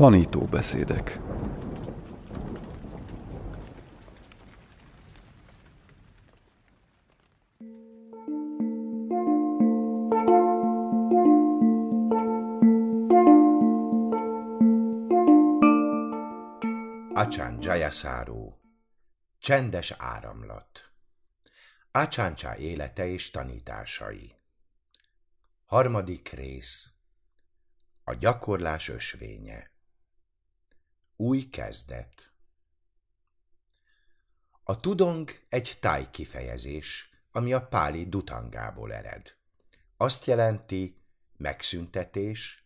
Tanító beszédek. Acsán Jayasáró Csendes áramlat. Ácsáncsá élete és tanításai. Harmadik rész. A gyakorlás ösvénye Új kezdet A tudong egy táj kifejezés, ami a páli dutangából ered. Azt jelenti megszüntetés,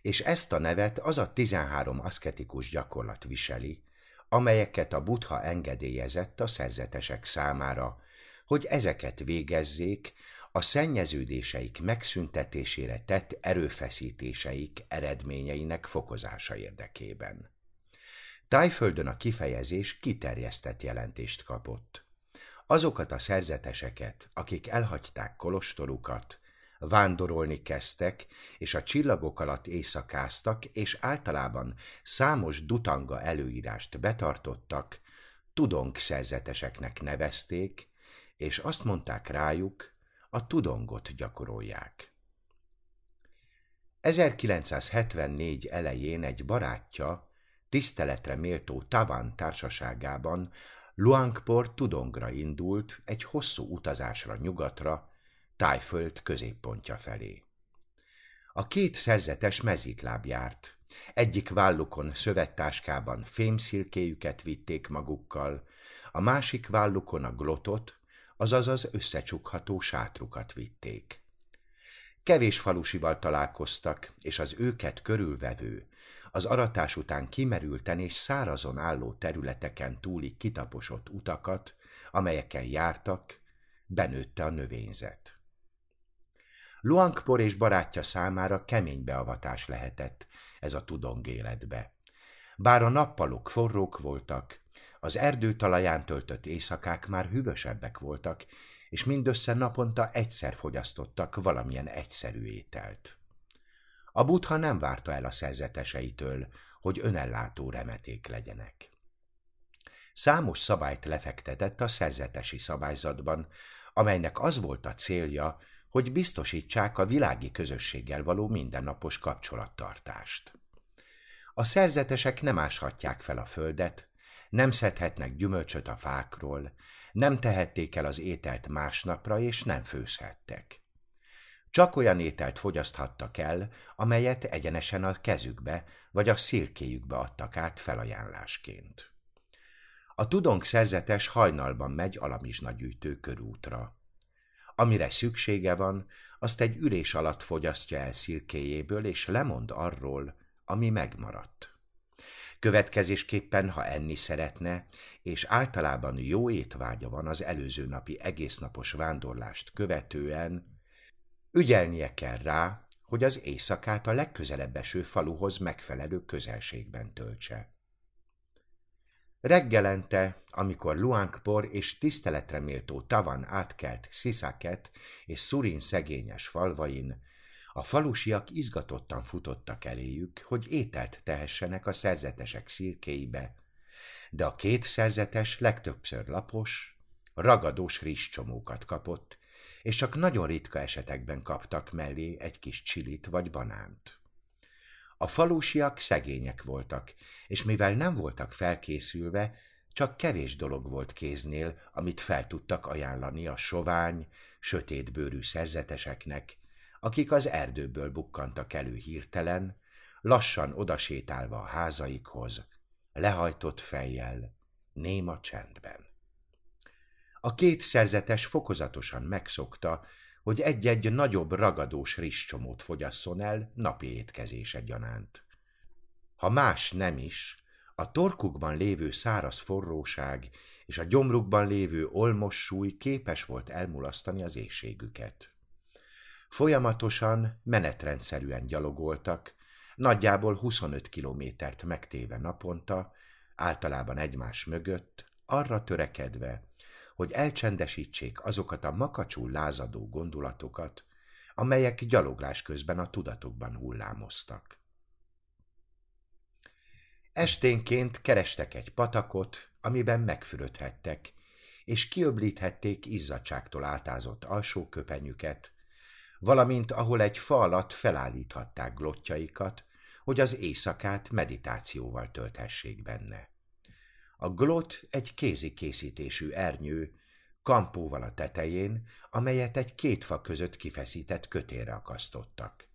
és ezt a nevet az a 13 aszketikus gyakorlat viseli, amelyeket a buddha engedélyezett a szerzetesek számára, hogy ezeket végezzék a szennyeződéseik megszüntetésére tett erőfeszítéseik eredményeinek fokozása érdekében. Tájföldön a kifejezés kiterjesztett jelentést kapott. Azokat a szerzeteseket, akik elhagyták kolostorukat, vándorolni kezdtek, és a csillagok alatt éjszakáztak, és általában számos dutanga előírást betartottak, tudong szerzeteseknek nevezték, és azt mondták rájuk, a tudongot gyakorolják. 1974 elején egy barátja, tiszteletre méltó Tavan társaságában Luangpor tudongra indult egy hosszú utazásra nyugatra, tájföld középpontja felé. A két szerzetes mezítláb járt, egyik vállukon szövettáskában fémszilkéjüket vitték magukkal, a másik vállukon a glotot, azaz az összecsukható sátrukat vitték. Kevés falusival találkoztak, és az őket körülvevő, az aratás után kimerülten és szárazon álló területeken túli kitaposott utakat, amelyeken jártak, benőtte a növényzet. Luangpor és barátja számára kemény beavatás lehetett ez a tudong életbe. Bár a nappalok forrók voltak, az erdő talaján töltött éjszakák már hűvösebbek voltak, és mindössze naponta egyszer fogyasztottak valamilyen egyszerű ételt. A buddha nem várta el a szerzeteseitől, hogy önellátó remeték legyenek. Számos szabályt lefektetett a szerzetesi szabályzatban, amelynek az volt a célja, hogy biztosítsák a világi közösséggel való mindennapos kapcsolattartást. A szerzetesek nem áshatják fel a földet, nem szedhetnek gyümölcsöt a fákról, nem tehették el az ételt másnapra, és nem főzhettek. Csak olyan ételt fogyaszthattak el, amelyet egyenesen a kezükbe vagy a szilkéjükbe adtak át felajánlásként. A tudónk szerzetes hajnalban megy alamizsnagyűjtő körútra. Amire szüksége van, azt egy ülés alatt fogyasztja el szilkéjéből, és lemond arról, ami megmaradt. Következésképpen, ha enni szeretne, és általában jó étvágya van az előző napi egésznapos vándorlást követően, ügyelnie kell rá, hogy az éjszakát a legközelebb eső faluhoz megfelelő közelségben töltse. Reggelente, amikor Luangpor és tiszteletre méltó tavan átkelt Szisaket és Szurin szegényes falvain, a falusiak izgatottan futottak eléjük, hogy ételt tehessenek a szerzetesek szirkéibe, de a két szerzetes legtöbbször lapos, ragadós rizscsomókat kapott, és csak nagyon ritka esetekben kaptak mellé egy kis csilit vagy banánt. A falusiak szegények voltak, és mivel nem voltak felkészülve, csak kevés dolog volt kéznél, amit fel tudtak ajánlani a sovány, sötétbőrű szerzeteseknek, akik az erdőből bukkantak elő hirtelen, lassan odasétálva a házaikhoz, lehajtott fejjel, néma csendben. A két szerzetes fokozatosan megszokta, hogy egy-egy nagyobb ragadós rizscsomót fogyasszon el napi étkezése gyanánt. Ha más nem is, a torkukban lévő száraz forróság és a gyomrukban lévő olmos súly képes volt elmulasztani az éjségüket. Folyamatosan, menetrendszerűen gyalogoltak, nagyjából 25 kilométert megtéve naponta, általában egymás mögött, arra törekedve, hogy elcsendesítsék azokat a makacsul lázadó gondolatokat, amelyek gyaloglás közben a tudatokban hullámoztak. Esténként kerestek egy patakot, amiben megfürödhettek, és kiöblíthették izzadságtól átázott alsó köpenyüket, valamint ahol egy fa alatt felállíthatták glottjaikat, hogy az éjszakát meditációval tölthessék benne. A glott egy kézi készítésű ernyő, kampóval a tetején, amelyet egy két fa között kifeszített kötére akasztottak.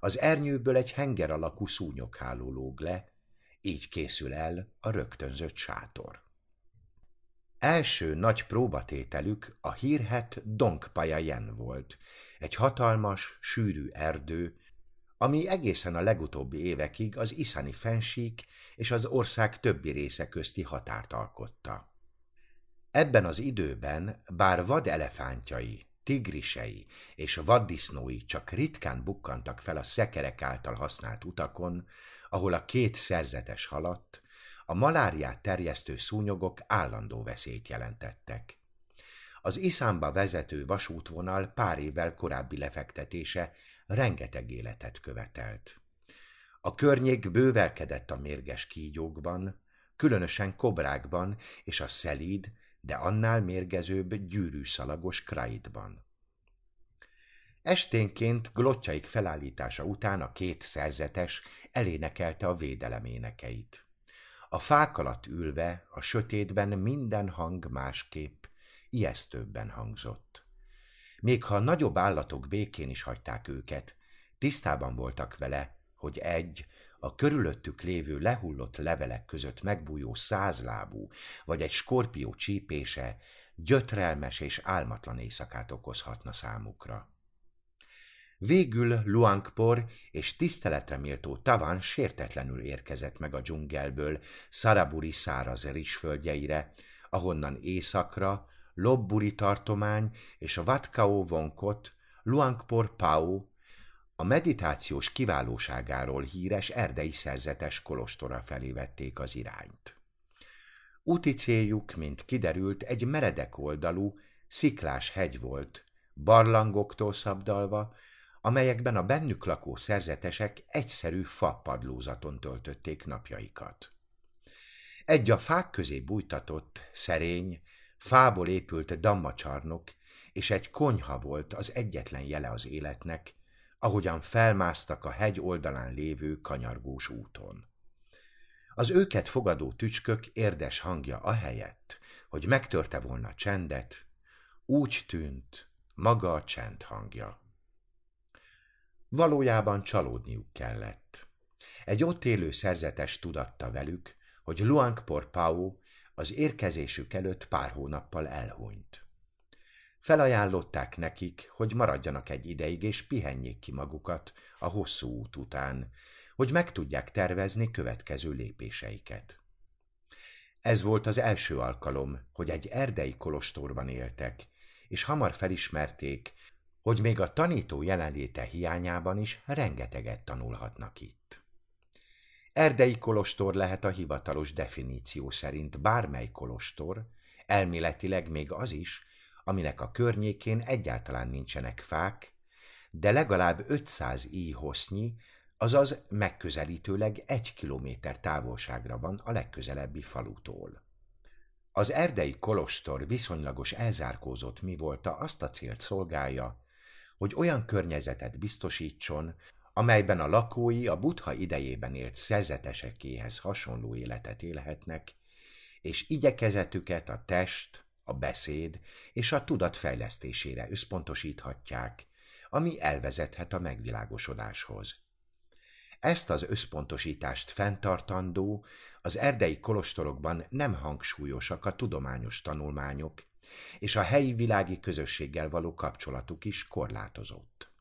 Az ernyőből egy henger alakú szúnyogháló lóg le, így készül el a rögtönzött sátor. Első nagy próbatételük a hírhet Dongpaja Yen volt, egy hatalmas, sűrű erdő, ami egészen a legutóbbi évekig az iszani fensík és az ország többi része közti határt alkotta. Ebben az időben, bár vad elefántjai, tigrisei és vaddisznói csak ritkán bukkantak fel a szekerek által használt utakon, ahol a két szerzetes haladt, a maláriát terjesztő szúnyogok állandó veszélyt jelentettek. Az Iszámba vezető vasútvonal pár évvel korábbi lefektetése rengeteg életet követelt. A környék bővelkedett a mérges kígyókban, különösen kobrákban és a szelíd, de annál mérgezőbb gyűrűszalagos kraidban. Esténként glottjaik felállítása után a két szerzetes elénekelte a védelem énekeit. A fák alatt ülve, a sötétben minden hang másképp, ijesztőbben hangzott. Még ha nagyobb állatok békén is hagyták őket, tisztában voltak vele, hogy egy, a körülöttük lévő lehullott levelek között megbújó százlábú, vagy egy skorpió csípése gyötrelmes és álmatlan éjszakát okozhatna számukra. Végül Luangpor és tiszteletre méltó Tavan sértetlenül érkezett meg a dzsungelből Szaraburi száraz rizsföldjeire, ahonnan északra Lobburi tartomány és a Vatkao vonkot Luangpor Pau a meditációs kiválóságáról híres erdei szerzetes kolostora felé vették az irányt. Úti céljuk, mint kiderült, egy meredek oldalú, sziklás hegy volt, barlangoktól szabdalva, amelyekben a bennük lakó szerzetesek egyszerű fapadlózaton töltötték napjaikat. Egy a fák közé bújtatott, szerény, fából épült dammacsarnok, és egy konyha volt az egyetlen jele az életnek, ahogyan felmásztak a hegy oldalán lévő kanyargós úton. Az őket fogadó tücskök érdes hangja ahelyett, hogy megtörte volna csendet, úgy tűnt maga a csend hangja. Valójában csalódniuk kellett. Egy ott élő szerzetes tudatta velük, hogy Luangpor Pau az érkezésük előtt pár hónappal elhunyt. Felajánlották nekik, hogy maradjanak egy ideig és pihenjék ki magukat a hosszú út után, hogy meg tudják tervezni következő lépéseiket. Ez volt az első alkalom, hogy egy erdei kolostorban éltek, és hamar felismerték, hogy még a tanító jelenléte hiányában is rengeteget tanulhatnak itt. Erdei kolostor lehet a hivatalos definíció szerint bármely kolostor, elméletileg még az is, aminek a környékén egyáltalán nincsenek fák, de legalább 500 íj hossznyi, azaz megközelítőleg egy kilométer távolságra van a legközelebbi falutól. Az erdei kolostor viszonylagos elzárkózott mi volt azt a célt szolgálja, hogy olyan környezetet biztosítson, amelyben a lakói a butha idejében élt szerzetesekéhez hasonló életet élhetnek, és igyekezetüket a test, a beszéd és a tudat fejlesztésére összpontosíthatják, ami elvezethet a megvilágosodáshoz. Ezt az összpontosítást fenntartandó, az erdei kolostorokban nem hangsúlyosak a tudományos tanulmányok, és a helyi világi közösséggel való kapcsolatuk is korlátozott.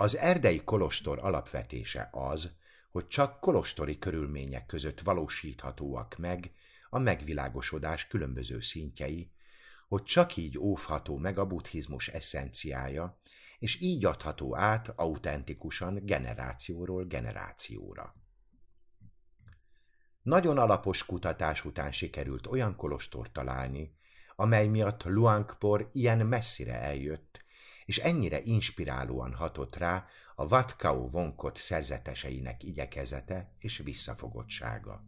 Az erdei kolostor alapvetése az, hogy csak kolostori körülmények között valósíthatóak meg a megvilágosodás különböző szintjei, hogy csak így óvható meg a buddhizmus eszenciája, és így adható át autentikusan generációról generációra. Nagyon alapos kutatás után sikerült olyan kolostort találni, amely miatt Luangpor ilyen messzire eljött, és ennyire inspirálóan hatott rá a Vatkao vonkot szerzeteseinek igyekezete és visszafogottsága.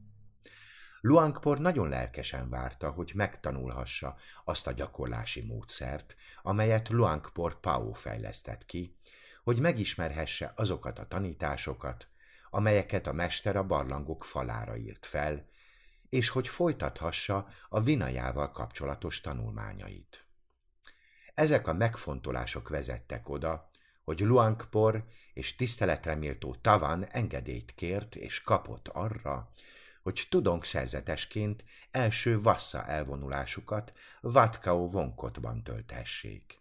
Luangpor nagyon lelkesen várta, hogy megtanulhassa azt a gyakorlási módszert, amelyet Luangpor Pao fejlesztett ki, hogy megismerhesse azokat a tanításokat, amelyeket a mester a barlangok falára írt fel, és hogy folytathassa a vinajával kapcsolatos tanulmányait. Ezek a megfontolások vezettek oda, hogy Luangpor és tiszteletreméltó Tavan engedélyt kért és kapott arra, hogy tudonk szerzetesként első vassza elvonulásukat Vatkao vonkotban töltessék.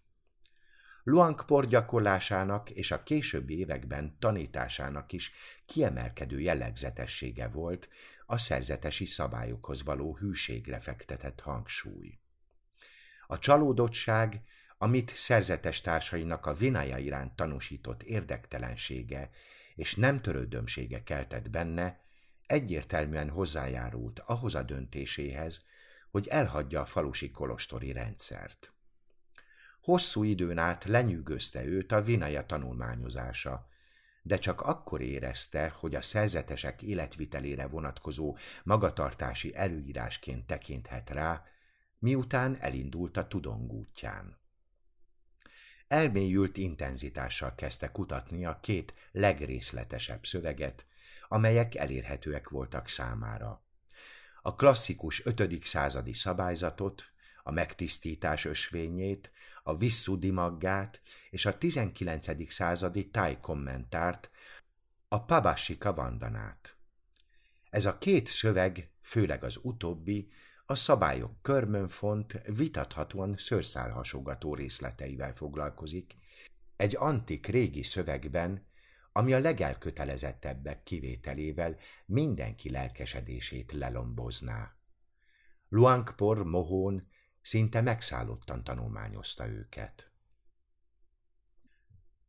Luangpor gyakorlásának és a későbbi években tanításának is kiemelkedő jellegzetessége volt a szerzetesi szabályokhoz való hűségre fektetett hangsúly. A csalódottság, amit szerzetes társainak a vinája iránt tanúsított érdektelensége és nem törődömsége keltett benne, egyértelműen hozzájárult ahhoz a döntéséhez, hogy elhagyja a falusi kolostori rendszert. Hosszú időn át lenyűgözte őt a vinaja tanulmányozása, de csak akkor érezte, hogy a szerzetesek életvitelére vonatkozó magatartási előírásként tekinthet rá, miután elindult a tudong útján. Elmélyült intenzitással kezdte kutatni a két legrészletesebb szöveget, amelyek elérhetőek voltak számára. A klasszikus 5. századi szabályzatot, a megtisztítás ösvényét, a Vissuddhimaggát és a 19. századi táj kommentárt, a Pabashika Vandanát. Ez a két szöveg, főleg az utóbbi, a szabályok körmönfont, vitathatóan szőrszálhasogató részleteivel foglalkozik, egy antik régi szövegben, ami a legelkötelezettebbek kivételével mindenki lelkesedését lelombozná. Luangpor Mohón szinte megszállottan tanulmányozta őket.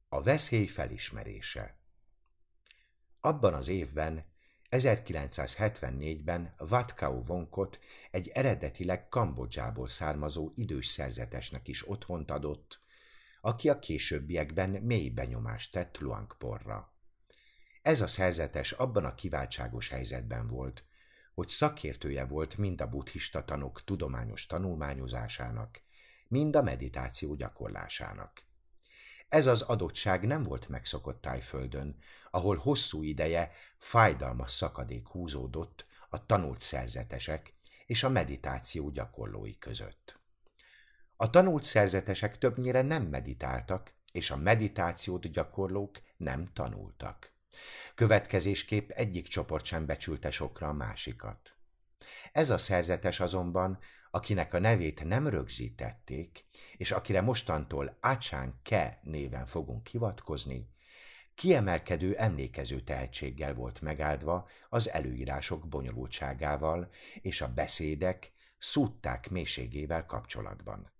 A veszély felismerése Abban az évben, 1974-ben Vatkao Vonkot egy eredetileg Kambodzsából származó idős szerzetesnek is otthont adott, aki a későbbiekben mély benyomást tett Luangporra. Ez a szerzetes abban a kiváltságos helyzetben volt, hogy szakértője volt mind a buddhista tanok tudományos tanulmányozásának, mind a meditáció gyakorlásának. Ez az adottság nem volt megszokott tájföldön, ahol hosszú ideje fájdalmas szakadék húzódott a tanult szerzetesek és a meditáció gyakorlói között. A tanult szerzetesek többnyire nem meditáltak, és a meditációt gyakorlók nem tanultak. Következésképp egyik csoport sem becsülte sokra a másikat. Ez a szerzetes azonban, akinek a nevét nem rögzítették, és akire mostantól Ácsán Ke néven fogunk hivatkozni, kiemelkedő emlékező tehetséggel volt megáldva az előírások bonyolultságával és a beszédek, szútták mélységével kapcsolatban.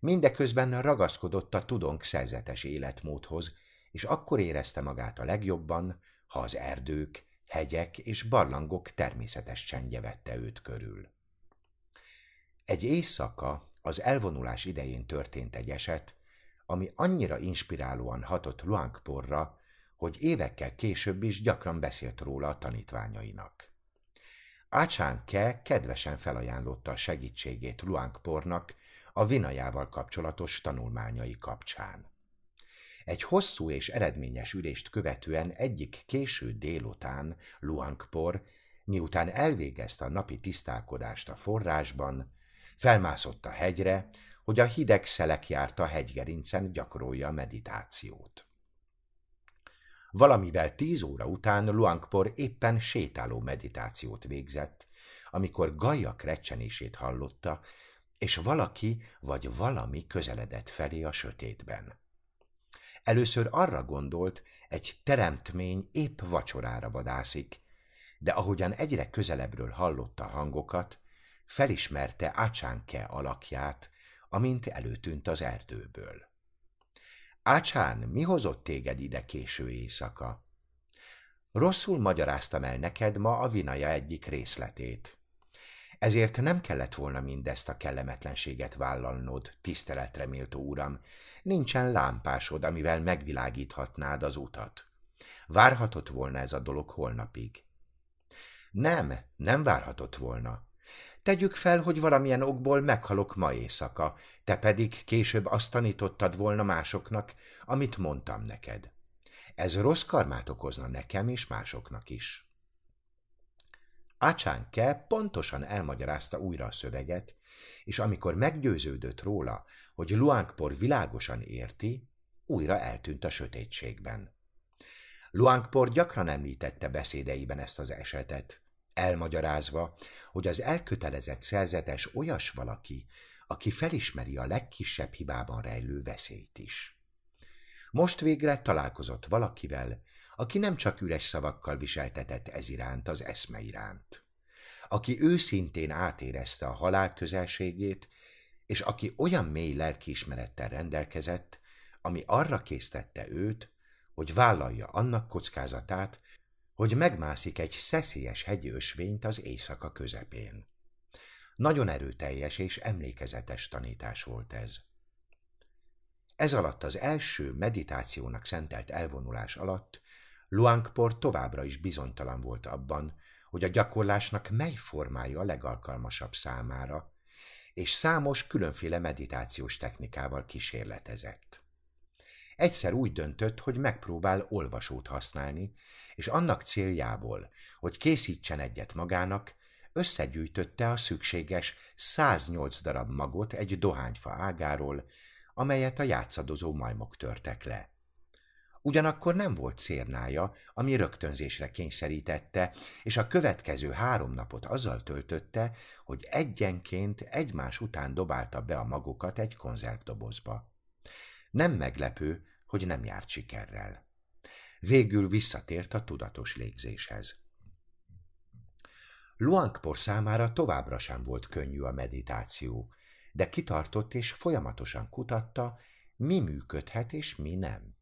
Mindeközben ragaszkodott a tudonk szerzetes életmódhoz, és akkor érezte magát a legjobban, ha az erdők, hegyek és barlangok természetes csendje vette őt körül. Egy éjszaka az elvonulás idején történt egy eset, ami annyira inspirálóan hatott Luangporra, hogy évekkel később is gyakran beszélt róla a tanítványainak. Ácsán Ke kedvesen felajánlotta a segítségét Luangpornak a vinajával kapcsolatos tanulmányai kapcsán. Egy hosszú és eredményes ülést követően egyik késő délután Luangpor, miután elvégezte a napi tisztálkodást a forrásban, felmászott a hegyre, hogy a hideg szelek járt a hegygerincen gyakorolja a meditációt. Valamivel tíz óra után Luangpor éppen sétáló meditációt végzett, amikor gajak recsenését hallotta, és valaki vagy valami közeledett felé a sötétben. Először arra gondolt, egy teremtmény épp vacsorára vadászik, de ahogyan egyre közelebbről hallotta hangokat, felismerte Ácsánke alakját, amint előtűnt az erdőből. Ácsán, mi hozott téged ide késő éjszaka? Rosszul magyaráztam el neked ma a vinaja egyik részletét. Ezért nem kellett volna mindezt a kellemetlenséget vállalnod, tiszteletre méltó uram. Nincsen lámpásod, amivel megvilágíthatnád az utat. Várhatott volna ez a dolog holnapig. Nem, nem várhatott volna. Tegyük fel, hogy valamilyen okból meghalok ma éjszaka, te pedig később azt tanítottad volna másoknak, amit mondtam neked. Ez rossz karmát okozna nekem és másoknak is. Acsánke pontosan elmagyarázta újra a szöveget, és amikor meggyőződött róla, hogy Luangpor világosan érti, újra eltűnt a sötétségben. Luangpor gyakran említette beszédeiben ezt az esetet, elmagyarázva, hogy az elkötelezett szerzetes olyas valaki, aki felismeri a legkisebb hibában rejlő veszélyt is. Most végre találkozott valakivel, aki nem csak üres szavakkal viseltetett ez iránt az eszme iránt, aki őszintén átérezte a halál közelségét, és aki olyan mély lelkiismerettel rendelkezett, ami arra késztette őt, hogy vállalja annak kockázatát, hogy megmászik egy szeszélyes hegyi ösvényt az éjszaka közepén. Nagyon erőteljes és emlékezetes tanítás volt ez. Ez alatt az első meditációnak szentelt elvonulás alatt Luangpor továbbra is bizonytalan volt abban, hogy a gyakorlásnak mely formája a legalkalmasabb számára, és számos különféle meditációs technikával kísérletezett. Egyszer úgy döntött, hogy megpróbál olvasót használni, és annak céljából, hogy készítsen egyet magának, összegyűjtötte a szükséges 108 darab magot egy dohányfa ágáról, amelyet a játszadozó majmok törtek le. Ugyanakkor nem volt szérnája, ami rögtönzésre kényszerítette, és a következő három napot azzal töltötte, hogy egyenként egymás után dobálta be a magokat egy konzervdobozba. Nem meglepő, hogy nem járt sikerrel. Végül visszatért a tudatos légzéshez. Luangpor számára továbbra sem volt könnyű a meditáció, de kitartott és folyamatosan kutatta, mi működhet és mi nem.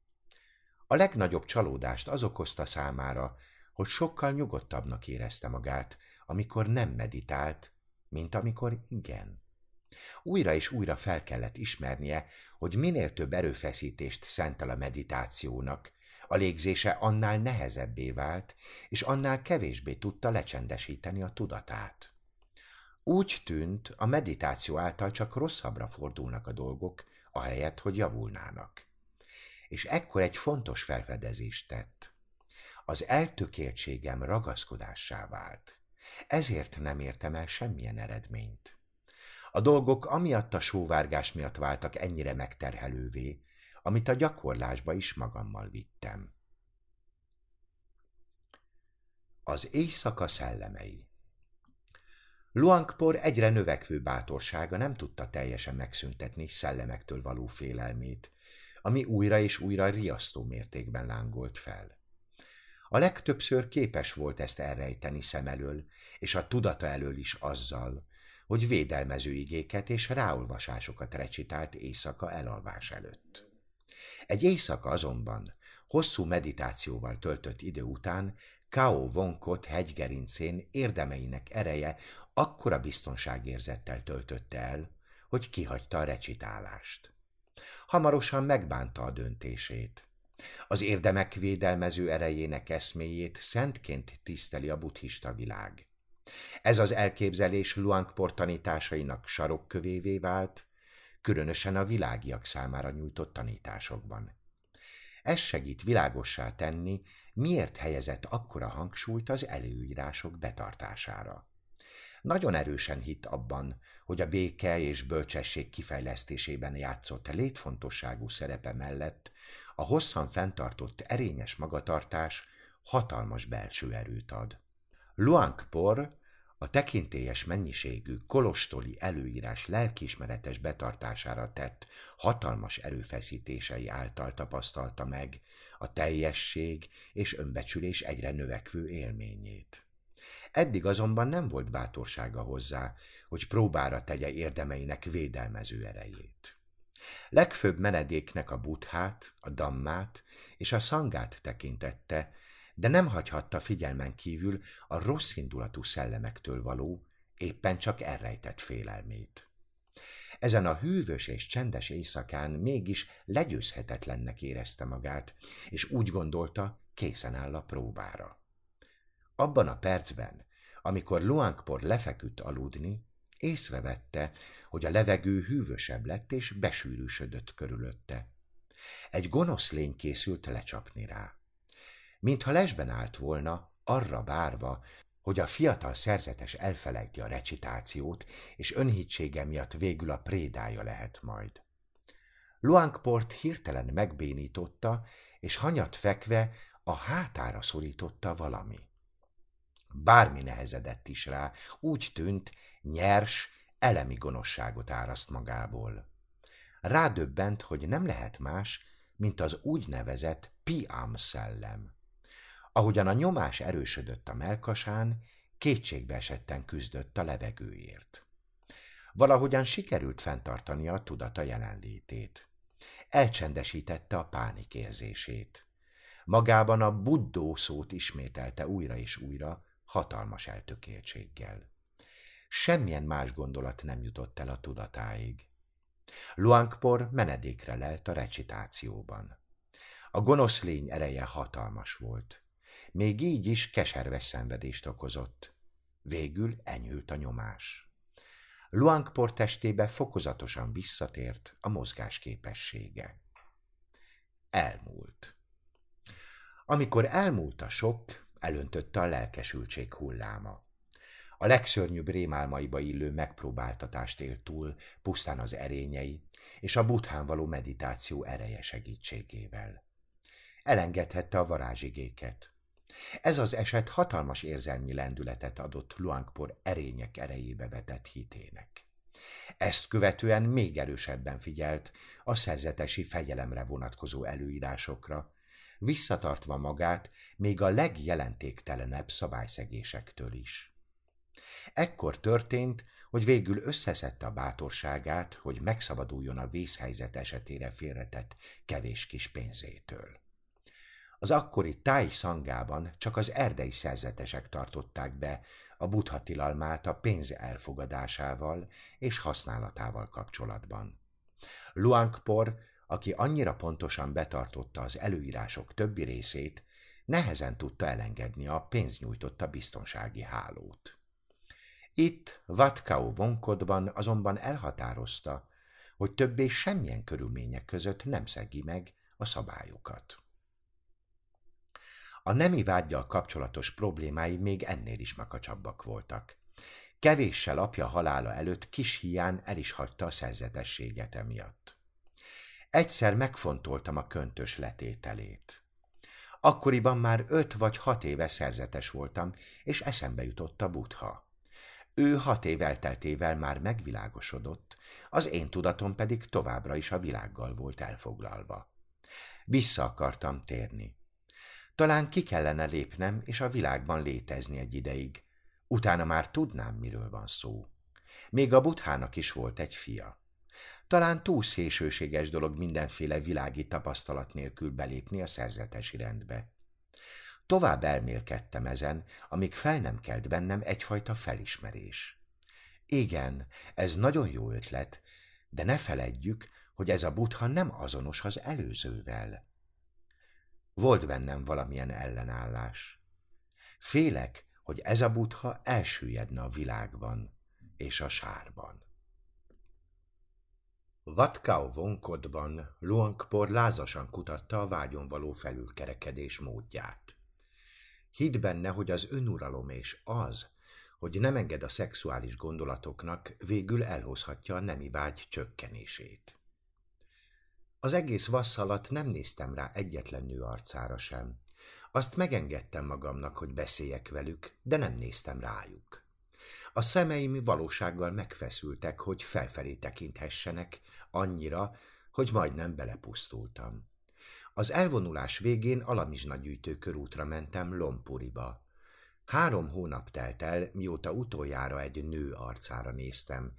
A legnagyobb csalódást az okozta számára, hogy sokkal nyugodtabbnak érezte magát, amikor nem meditált, mint amikor igen. Újra és újra fel kellett ismernie, hogy minél több erőfeszítést szentel a meditációnak, a légzése annál nehezebbé vált, és annál kevésbé tudta lecsendesíteni a tudatát. Úgy tűnt, a meditáció által csak rosszabbra fordulnak a dolgok, ahelyett, hogy javulnának. És ekkor egy fontos felfedezést tett. Az eltökéltségem ragaszkodássá vált. Ezért nem értem el semmilyen eredményt. A dolgok amiatt a sóvárgás miatt váltak ennyire megterhelővé, amit a gyakorlásba is magammal vittem. Az éjszaka szellemei Luangpor egyre növekvő bátorsága nem tudta teljesen megszüntetni szellemektől való félelmét, ami újra és újra riasztó mértékben lángolt fel. A legtöbbször képes volt ezt elrejteni szem elől, és a tudata elől is azzal, hogy védelmező igéket és ráolvasásokat recitált éjszaka elalvás előtt. Egy éjszaka azonban, hosszú meditációval töltött idő után Kao Vonkot hegygerincén érdemeinek ereje akkora biztonságérzettel töltötte el, hogy kihagyta a recitálást. Hamarosan megbánta a döntését. Az érdemek védelmező erejének eszméjét szentként tiszteli a buddhista világ. Ez az elképzelés Luangpor tanításainak sarokkövévé vált, különösen a világiak számára nyújtott tanításokban. Ez segít világossá tenni, miért helyezett akkora hangsúlyt az előírások betartására. Nagyon erősen hitt abban, hogy a béke és bölcsesség kifejlesztésében játszott létfontosságú szerepe mellett a hosszan fenntartott erényes magatartás hatalmas belső erőt ad. Luangpor a tekintélyes mennyiségű kolostoli előírás lelkiismeretes betartására tett hatalmas erőfeszítései által tapasztalta meg a teljesség és önbecsülés egyre növekvő élményét. Eddig azonban nem volt bátorsága hozzá, hogy próbára tegye érdemeinek védelmező erejét. Legfőbb menedéknek a buthát, a dammát és a szangát tekintette, de nem hagyhatta figyelmen kívül a rossz indulatú szellemektől való éppen csak elrejtett félelmét. Ezen a hűvös és csendes éjszakán mégis legyőzhetetlennek érezte magát, és úgy gondolta, készen áll a próbára. Abban a percben, amikor Luangpor lefeküdt aludni, észrevette, hogy a levegő hűvösebb lett és besűrűsödött körülötte. Egy gonosz lény készült lecsapni rá. Mintha lesben állt volna, arra várva, hogy a fiatal szerzetes elfelejti a recitációt, és önhítsége miatt végül a prédája lehet majd. Luangport hirtelen megbénította, és hanyat fekve a hátára szorította valami. Bármi nehezedett is rá, úgy tűnt, nyers, elemi gonoszságot áraszt magából. Rádöbbent, hogy nem lehet más, mint az úgynevezett piám szellem. Ahogyan a nyomás erősödött a melkasán, kétségbe esetten küzdött a levegőért. Valahogyan sikerült fenntartania a tudata jelenlétét. Elcsendesítette a pánikérzését. Magában a buddó szót ismételte újra és újra, hatalmas eltökéltséggel. Semmilyen más gondolat nem jutott el a tudatáig. Luangpor menedékre lelt a recitációban. A gonosz lény ereje hatalmas volt. Még így is keserves szenvedést okozott. Végül enyhült a nyomás. Luangpor testébe fokozatosan visszatért a mozgás képessége. Elmúlt. Amikor elmúlt a sok, elöntötte a lelkesültség hulláma. A legszörnyűbb rémálmaiba illő megpróbáltatást élt túl, pusztán az erényei, és a buthán való meditáció ereje segítségével. Elengedhette a varázsigéket. Ez az eset hatalmas érzelmi lendületet adott Luangpor erények erejébe vetett hitének. Ezt követően még erősebben figyelt a szerzetesi fegyelemre vonatkozó előírásokra, visszatartva magát még a legjelentéktelenebb szabályszegésektől is. Ekkor történt, hogy végül összeszedte a bátorságát, hogy megszabaduljon a vészhelyzet esetére félretett kevés kis pénzétől. Az akkori táj szangában csak az erdei szerzetesek tartották be a buddha tilalmát a pénz elfogadásával és használatával kapcsolatban. Luangpor, aki annyira pontosan betartotta az előírások többi részét, nehezen tudta elengedni a pénznyújtotta biztonsági hálót. Itt Vatkau vonkodban azonban elhatározta, hogy többé semmilyen körülmények között nem szegi meg a szabályokat. A nemi vágyjal kapcsolatos problémái még ennél is makacsabbak voltak. Kevéssel apja halála előtt kis hián el is hagyta a szerzetességet emiatt. Egyszer megfontoltam a köntös letételét. Akkoriban már öt vagy hat éve szerzetes voltam, és eszembe jutott a butha. Ő hat év elteltével már megvilágosodott, az én tudatom pedig továbbra is a világgal volt elfoglalva. Vissza akartam térni. Talán ki kellene lépnem, és a világban létezni egy ideig. Utána már tudnám, miről van szó. Még a buthának is volt egy fia. Talán túl szélsőséges dolog mindenféle világi tapasztalat nélkül belépni a szerzetesi rendbe. Tovább elmélkedtem ezen, amíg fel nem kelt bennem egyfajta felismerés. Igen, ez nagyon jó ötlet, de ne feledjük, hogy ez a butha nem azonos az előzővel. Volt bennem valamilyen ellenállás. Félek, hogy ez a butha elsüllyedne a világban és a sárban. Vatkau vonkodban Luangpor lázasan kutatta a vágyon való felülkerekedés módját. Hidd benne, hogy az önuralom és az, hogy nem enged a szexuális gondolatoknak, végül elhozhatja a nemi vágy csökkenését. Az egész vassz alatt nem néztem rá egyetlen nő arcára sem. Azt megengedtem magamnak, hogy beszéljek velük, de nem néztem rájuk. A szemeim valósággal megfeszültek, hogy felfelé tekinthessenek, annyira, hogy majdnem belepusztultam. Az elvonulás végén alamizsna gyűjtő körútra mentem Lompuriba. Három hónap telt el, mióta utoljára egy nő arcára néztem,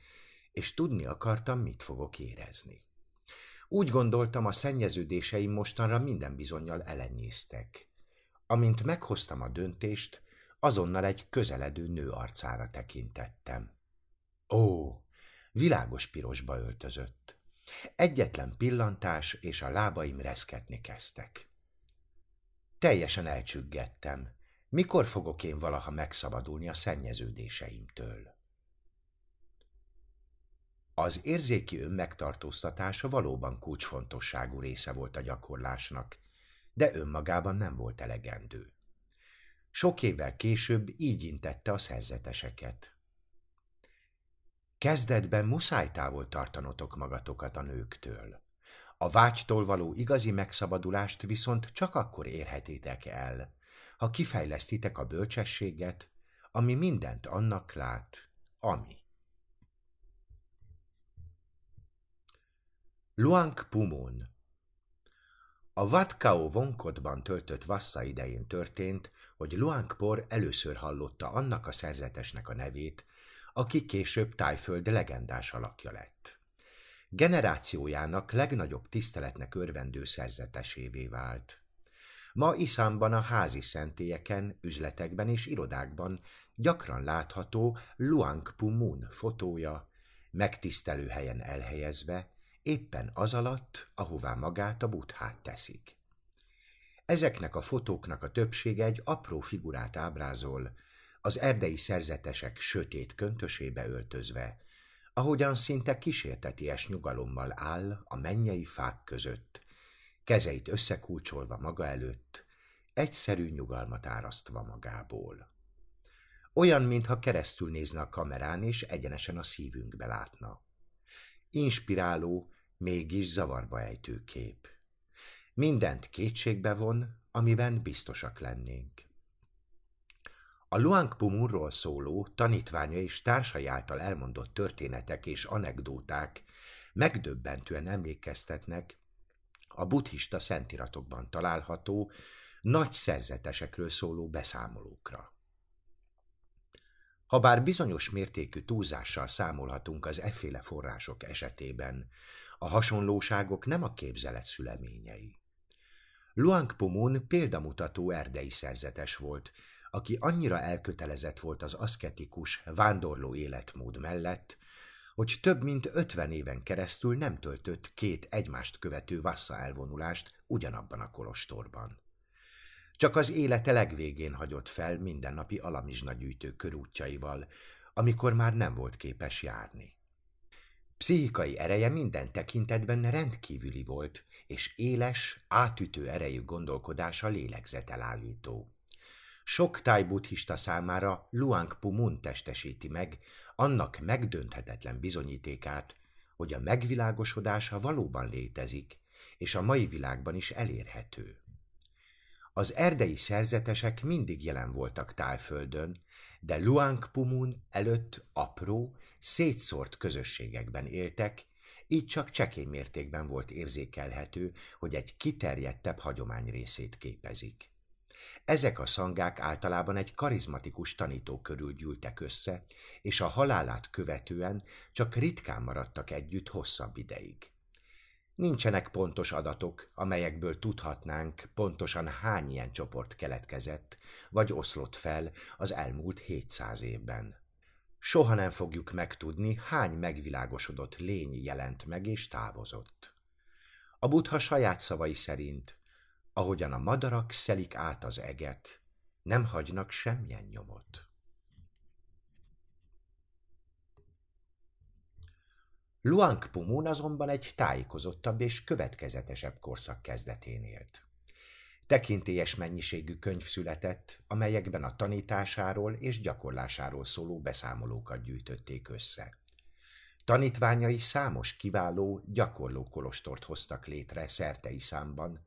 és tudni akartam, mit fogok érezni. Úgy gondoltam, a szennyeződéseim mostanra minden bizonyal elenyésztek. Amint meghoztam a döntést, azonnal egy közeledő nő arcára tekintettem. Ó, világos pirosba öltözött. Egyetlen pillantás, és a lábaim reszketni kezdtek. Teljesen elcsüggettem. Mikor fogok én valaha megszabadulni a szennyeződéseimtől? Az érzéki önmegtartóztatása valóban kulcsfontosságú része volt a gyakorlásnak, de önmagában nem volt elegendő. Sok évvel később így intette a szerzeteseket. Kezdetben muszáj távol tartanotok magatokat a nőktől. A vágytól való igazi megszabadulást viszont csak akkor érhetitek el, ha kifejlesztitek a bölcsességet, ami mindent annak lát, ami. Luang Pumon A Vatkao vonkodban töltött vassza idején történt, hogy Luangpor először hallotta annak a szerzetesnek a nevét, aki később Tájföld legendás alakja lett. Generációjának legnagyobb tiszteletnek örvendő szerzetesévé vált. Ma Iszánban a házi szentélyeken, üzletekben és irodákban gyakran látható Luang Pumun fotója, megtisztelő helyen elhelyezve, éppen az alatt, ahová magát a buthát teszik. Ezeknek a fotóknak a többsége egy apró figurát ábrázol, az erdei szerzetesek sötét köntösébe öltözve, ahogyan szinte kísérteties nyugalommal áll a mennyei fák között, kezeit összekulcsolva maga előtt, egyszerű nyugalmat árasztva magából. Olyan, mintha keresztül nézne a kamerán, és egyenesen a szívünkbe látna. Inspiráló, mégis zavarba ejtő kép. Mindent kétségbe von, amiben biztosak lennénk. A Luang Pumurról szóló, tanítványa és társai által elmondott történetek és anekdóták megdöbbentően emlékeztetnek a buddhista szentiratokban található nagy szerzetesekről szóló beszámolókra. Habár bizonyos mértékű túlzással számolhatunk az efféle források esetében, a hasonlóságok nem a képzelet szüleményei. Luang Pumun példamutató erdei szerzetes volt, aki annyira elkötelezett volt az aszketikus, vándorló életmód mellett, hogy több mint ötven éven keresztül nem töltött két egymást követő vassza elvonulást ugyanabban a kolostorban. Csak az élete legvégén hagyott fel mindennapi alamizsnagyűjtő körútjaival, amikor már nem volt képes járni. Pszichikai ereje minden tekintetben rendkívüli volt, és éles, átütő erejű gondolkodása lélegzetelállító. Sok tájbuddhista számára Luang Pumun testesíti meg annak megdönthetetlen bizonyítékát, hogy a megvilágosodása valóban létezik, és a mai világban is elérhető. Az erdei szerzetesek mindig jelen voltak tájföldön, de Luang Pumun előtt apró, szétszórt közösségekben éltek, így csak csekély mértékben volt érzékelhető, hogy egy kiterjedtebb hagyomány részét képezik. Ezek a szangák általában egy karizmatikus tanító körül gyűltek össze, és a halálát követően csak ritkán maradtak együtt hosszabb ideig. Nincsenek pontos adatok, amelyekből tudhatnánk pontosan hány ilyen csoport keletkezett, vagy oszlott fel az elmúlt 700 évben. Soha nem fogjuk megtudni, hány megvilágosodott lény jelent meg és távozott. A buddha saját szavai szerint ahogyan a madarak szelik át az eget, nem hagynak semmilyen nyomot. Luang Pumun azonban egy tájékozottabb és következetesebb korszak kezdetén élt. Tekintélyes mennyiségű könyv született, amelyekben a tanításáról és gyakorlásáról szóló beszámolókat gyűjtötték össze. Tanítványai számos kiváló, gyakorló kolostort hoztak létre szertei számban,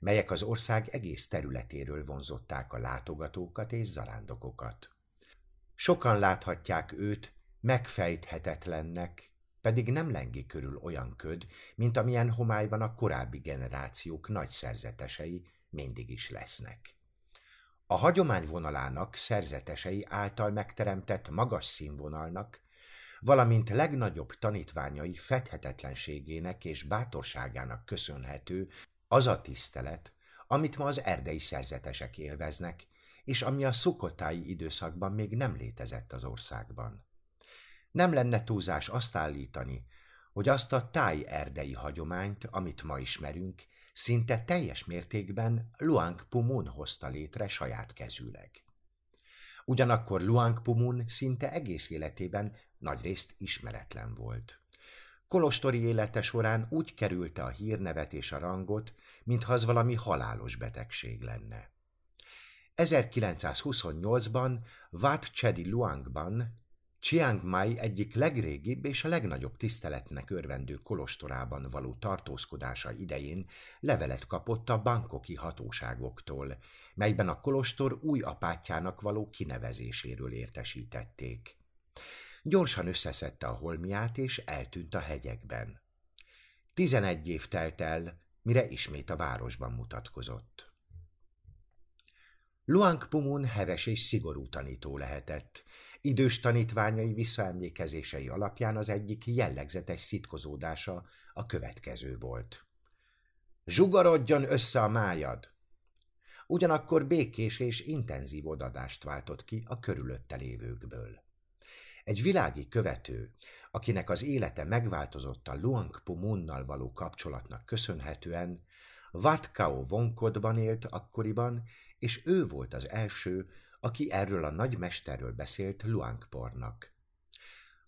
melyek az ország egész területéről vonzották a látogatókat és zarándokokat. Sokan láthatják őt megfejthetetlennek, pedig nem lengi körül olyan köd, mint amilyen homályban a korábbi generációk nagy szerzetesei mindig is lesznek. A hagyomány vonalának szerzetesei által megteremtett magas színvonalnak, valamint legnagyobb tanítványai fedhetetlenségének és bátorságának köszönhető az a tisztelet, amit ma az erdei szerzetesek élveznek, és ami a szukotái időszakban még nem létezett az országban. Nem lenne túlzás azt állítani, hogy azt a táj erdei hagyományt, amit ma ismerünk, szinte teljes mértékben Luang Pumun hozta létre saját kezűleg. Ugyanakkor Luang Pumun szinte egész életében nagyrészt ismeretlen volt. Kolostori élete során úgy kerülte a hírnevet és a rangot, mintha az valami halálos betegség lenne. 1928-ban Wat Chedi Luangban Chiang Mai egyik legrégibb és a legnagyobb tiszteletnek örvendő kolostorában való tartózkodása idején levelet kapott a bankoki hatóságoktól, melyben a kolostor új apátjának való kinevezéséről értesítették. Gyorsan összeszedte a holmiát, és eltűnt a hegyekben. Tizenegy év telt el, mire ismét a városban mutatkozott. Luang Pumun heves és szigorú tanító lehetett, Idős tanítványai visszaemlékezései alapján az egyik jellegzetes szitkozódása a következő volt. Zsugarodjon össze a májad! Ugyanakkor békés és intenzív odadást váltott ki a körülötte lévőkből. Egy világi követő, akinek az élete megváltozott a Luang Pumunnal való kapcsolatnak köszönhetően, Vatkao vonkodban élt akkoriban, és ő volt az első, aki erről a nagy mesterről beszélt Luangpornak.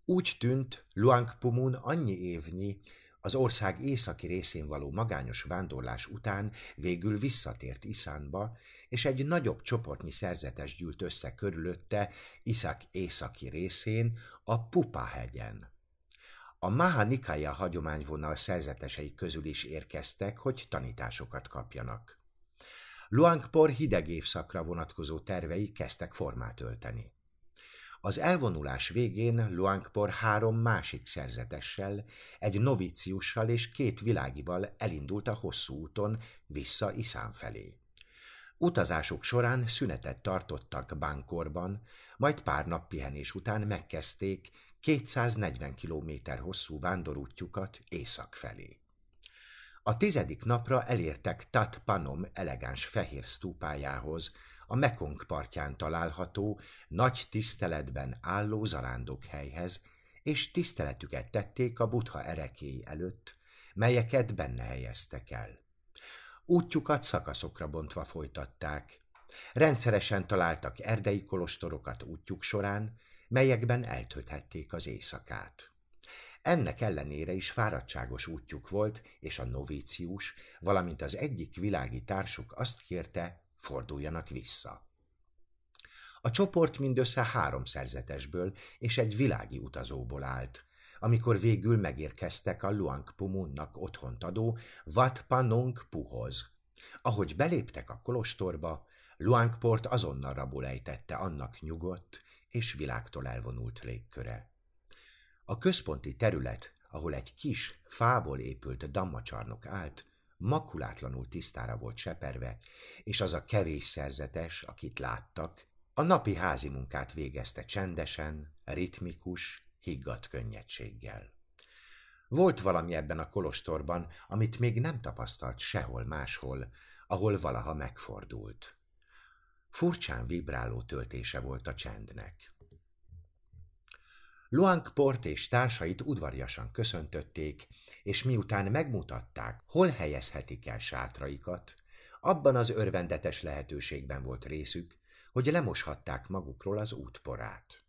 Úgy tűnt, Luangpumun annyi évnyi, az ország északi részén való magányos vándorlás után végül visszatért Iszánba, és egy nagyobb csoportnyi szerzetes gyűlt össze körülötte Iszak északi részén, a Pupa-hegyen. A Mahanikaya hagyományvonal szerzetesei közül is érkeztek, hogy tanításokat kapjanak. Luangpor hideg évszakra vonatkozó tervei kezdtek formát ölteni. Az elvonulás végén Luangpor három másik szerzetessel, egy novíciussal és két világival elindult a hosszú úton vissza Iszán felé. Utazásuk során szünetet tartottak Bankorban, majd pár nap pihenés után megkezdték 240 kilométer hosszú vándorútjukat észak felé. A tizedik napra elértek Tat Panom elegáns fehér stúpájához, a Mekong partján található, nagy tiszteletben álló helyhez, és tiszteletüket tették a buddha erekéi előtt, melyeket benne helyeztek el. Útjukat szakaszokra bontva folytatták. Rendszeresen találtak erdei kolostorokat útjuk során, melyekben eltölthették az éjszakát. Ennek ellenére is fáradtságos útjuk volt, és a novícius, valamint az egyik világi társuk azt kérte, forduljanak vissza. A csoport mindössze három szerzetesből és egy világi utazóból állt, amikor végül megérkeztek a Luang Pumunnak otthont adó Wat Panong Puhoz. Ahogy beléptek a kolostorba, Luangport azonnal rabul annak nyugodt és világtól elvonult légköre. A központi terület, ahol egy kis, fából épült dammacsarnok állt, makulátlanul tisztára volt seperve, és az a kevés szerzetes, akit láttak, a napi házi munkát végezte csendesen, ritmikus, higgadt könnyedséggel. Volt valami ebben a kolostorban, amit még nem tapasztalt sehol máshol, ahol valaha megfordult. Furcsán vibráló töltése volt a csendnek. Luangport és társait udvariasan köszöntötték, és miután megmutatták, hol helyezhetik el sátraikat, abban az örvendetes lehetőségben volt részük, hogy lemoshatták magukról az útporát.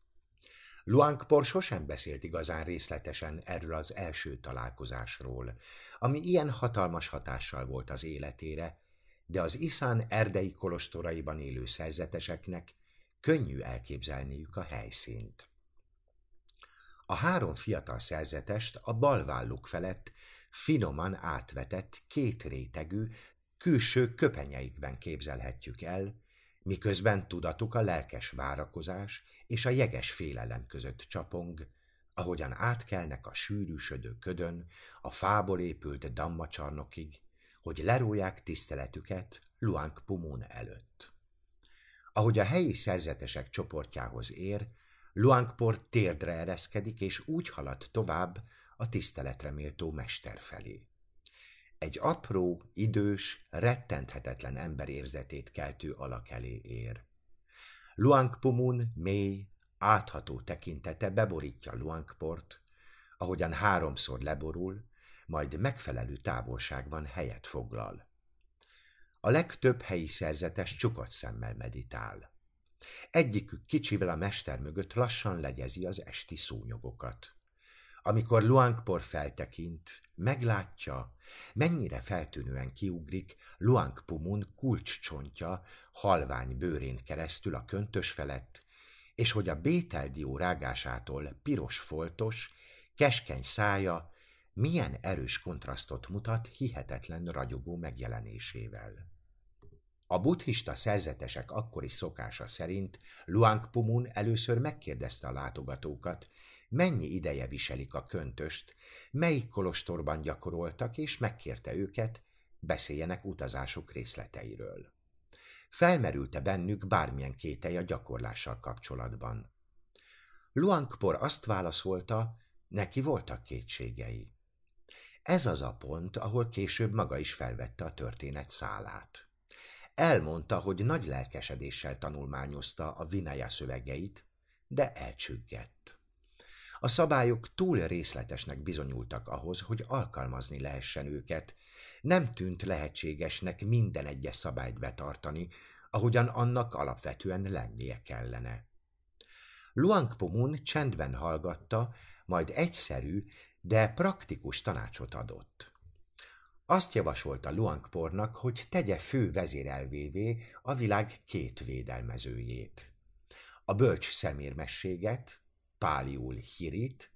Luangpor sosem beszélt igazán részletesen erről az első találkozásról, ami ilyen hatalmas hatással volt az életére, de az Iszán erdei kolostoraiban élő szerzeteseknek könnyű elképzelniük a helyszínt. A három fiatal szerzetest a balválluk felett finoman átvetett két rétegű, külső köpenyeikben képzelhetjük el, miközben tudatuk a lelkes várakozás és a jeges félelem között csapong, ahogyan átkelnek a sűrűsödő ködön, a fából épült dammacsarnokig, hogy leróják tiszteletüket Luang Pumun előtt. Ahogy a helyi szerzetesek csoportjához ér, Luangport térdre ereszkedik, és úgy halad tovább a tiszteletre méltó mester felé. Egy apró, idős, rettenthetetlen ember érzetét keltő alak elé ér. Luang Pumun mély, átható tekintete beborítja Luangport, ahogyan háromszor leborul, majd megfelelő távolságban helyet foglal. A legtöbb helyi szerzetes csukott szemmel meditál. Egyikük kicsivel a mester mögött lassan legyezi az esti szúnyogokat. Amikor Luangpor feltekint, meglátja, mennyire feltűnően kiugrik Luangpumun kulcscsontja halvány bőrén keresztül a köntös felett, és hogy a bételdió rágásától piros foltos, keskeny szája milyen erős kontrasztot mutat hihetetlen ragyogó megjelenésével. A buddhista szerzetesek akkori szokása szerint Luang Pumun először megkérdezte a látogatókat, mennyi ideje viselik a köntöst, melyik kolostorban gyakoroltak, és megkérte őket, beszéljenek utazásuk részleteiről. Felmerülte bennük bármilyen kételj a gyakorlással kapcsolatban. Luangpor azt válaszolta, neki voltak kétségei. Ez az a pont, ahol később maga is felvette a történet szálát. Elmondta, hogy nagy lelkesedéssel tanulmányozta a Vinaya szövegeit, de elcsüggett. A szabályok túl részletesnek bizonyultak ahhoz, hogy alkalmazni lehessen őket. Nem tűnt lehetségesnek minden egyes szabályt betartani, ahogyan annak alapvetően lennie kellene. Luang Pomun csendben hallgatta, majd egyszerű, de praktikus tanácsot adott. Azt javasolta Luangpornak, hogy tegye fő vezérelvévé a világ két védelmezőjét. A bölcs szemérmességet, páliul hirit,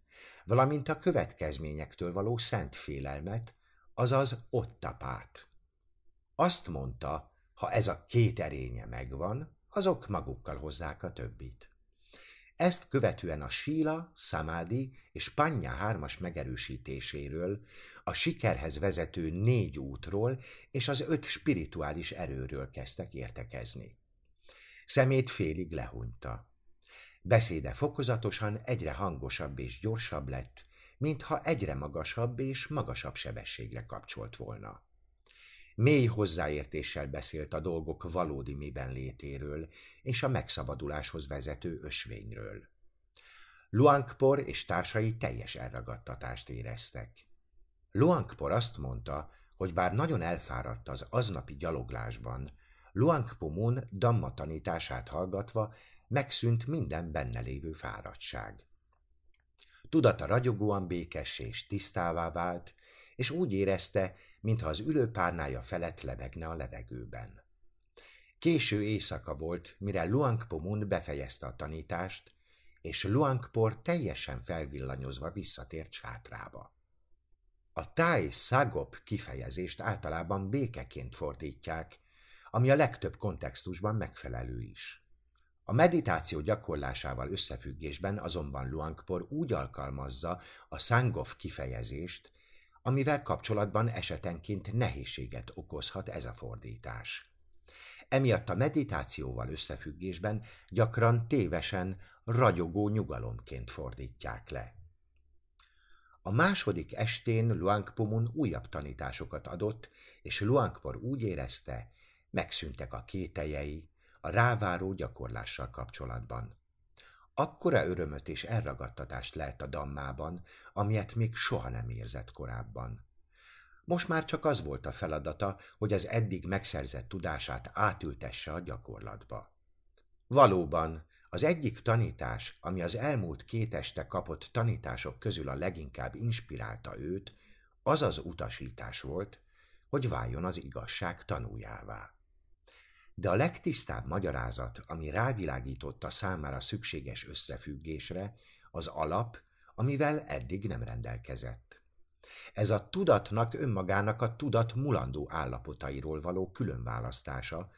valamint a következményektől való szent félelmet, azaz ottapát. Azt mondta, ha ez a két erénye megvan, azok magukkal hozzák a többit. Ezt követően a síla, szamádi és panya hármas megerősítéséről, a sikerhez vezető négy útról és az öt spirituális erőről kezdtek értekezni. Szemét félig lehunyta. Beszéde fokozatosan egyre hangosabb és gyorsabb lett, mintha egyre magasabb és magasabb sebességre kapcsolt volna. Mély hozzáértéssel beszélt a dolgok valódi miben létéről és a megszabaduláshoz vezető ösvényről. Luangpor és társai teljes elragadtatást éreztek. Luangpor azt mondta, hogy bár nagyon elfáradt az aznapi gyaloglásban, Luangpomun Damma tanítását hallgatva megszűnt minden benne lévő fáradtság. Tudata ragyogóan békes és tisztává vált, és úgy érezte, mintha az ülőpárnája felett lebegne a levegőben. Késő éjszaka volt, mire Luangpomun befejezte a tanítást, és Luangpor teljesen felvillanyozva visszatért sátrába. A táj szagop kifejezést általában békeként fordítják, ami a legtöbb kontextusban megfelelő is. A meditáció gyakorlásával összefüggésben azonban Luangpor úgy alkalmazza a Sangov kifejezést, amivel kapcsolatban esetenként nehézséget okozhat ez a fordítás. Emiatt a meditációval összefüggésben gyakran tévesen ragyogó nyugalomként fordítják le. A második estén Luangpomun újabb tanításokat adott, és Luangpor úgy érezte, megszűntek a kételjei a ráváró gyakorlással kapcsolatban. Akkora örömöt és elragadtatást lelt a dammában, amilyet még soha nem érzett korábban. Most már csak az volt a feladata, hogy az eddig megszerzett tudását átültesse a gyakorlatba. Valóban, az egyik tanítás, ami az elmúlt két este kapott tanítások közül a leginkább inspirálta őt, az az utasítás volt, hogy váljon az igazság tanuljává de a legtisztább magyarázat, ami rávilágította számára szükséges összefüggésre, az alap, amivel eddig nem rendelkezett. Ez a tudatnak önmagának a tudat mulandó állapotairól való különválasztása,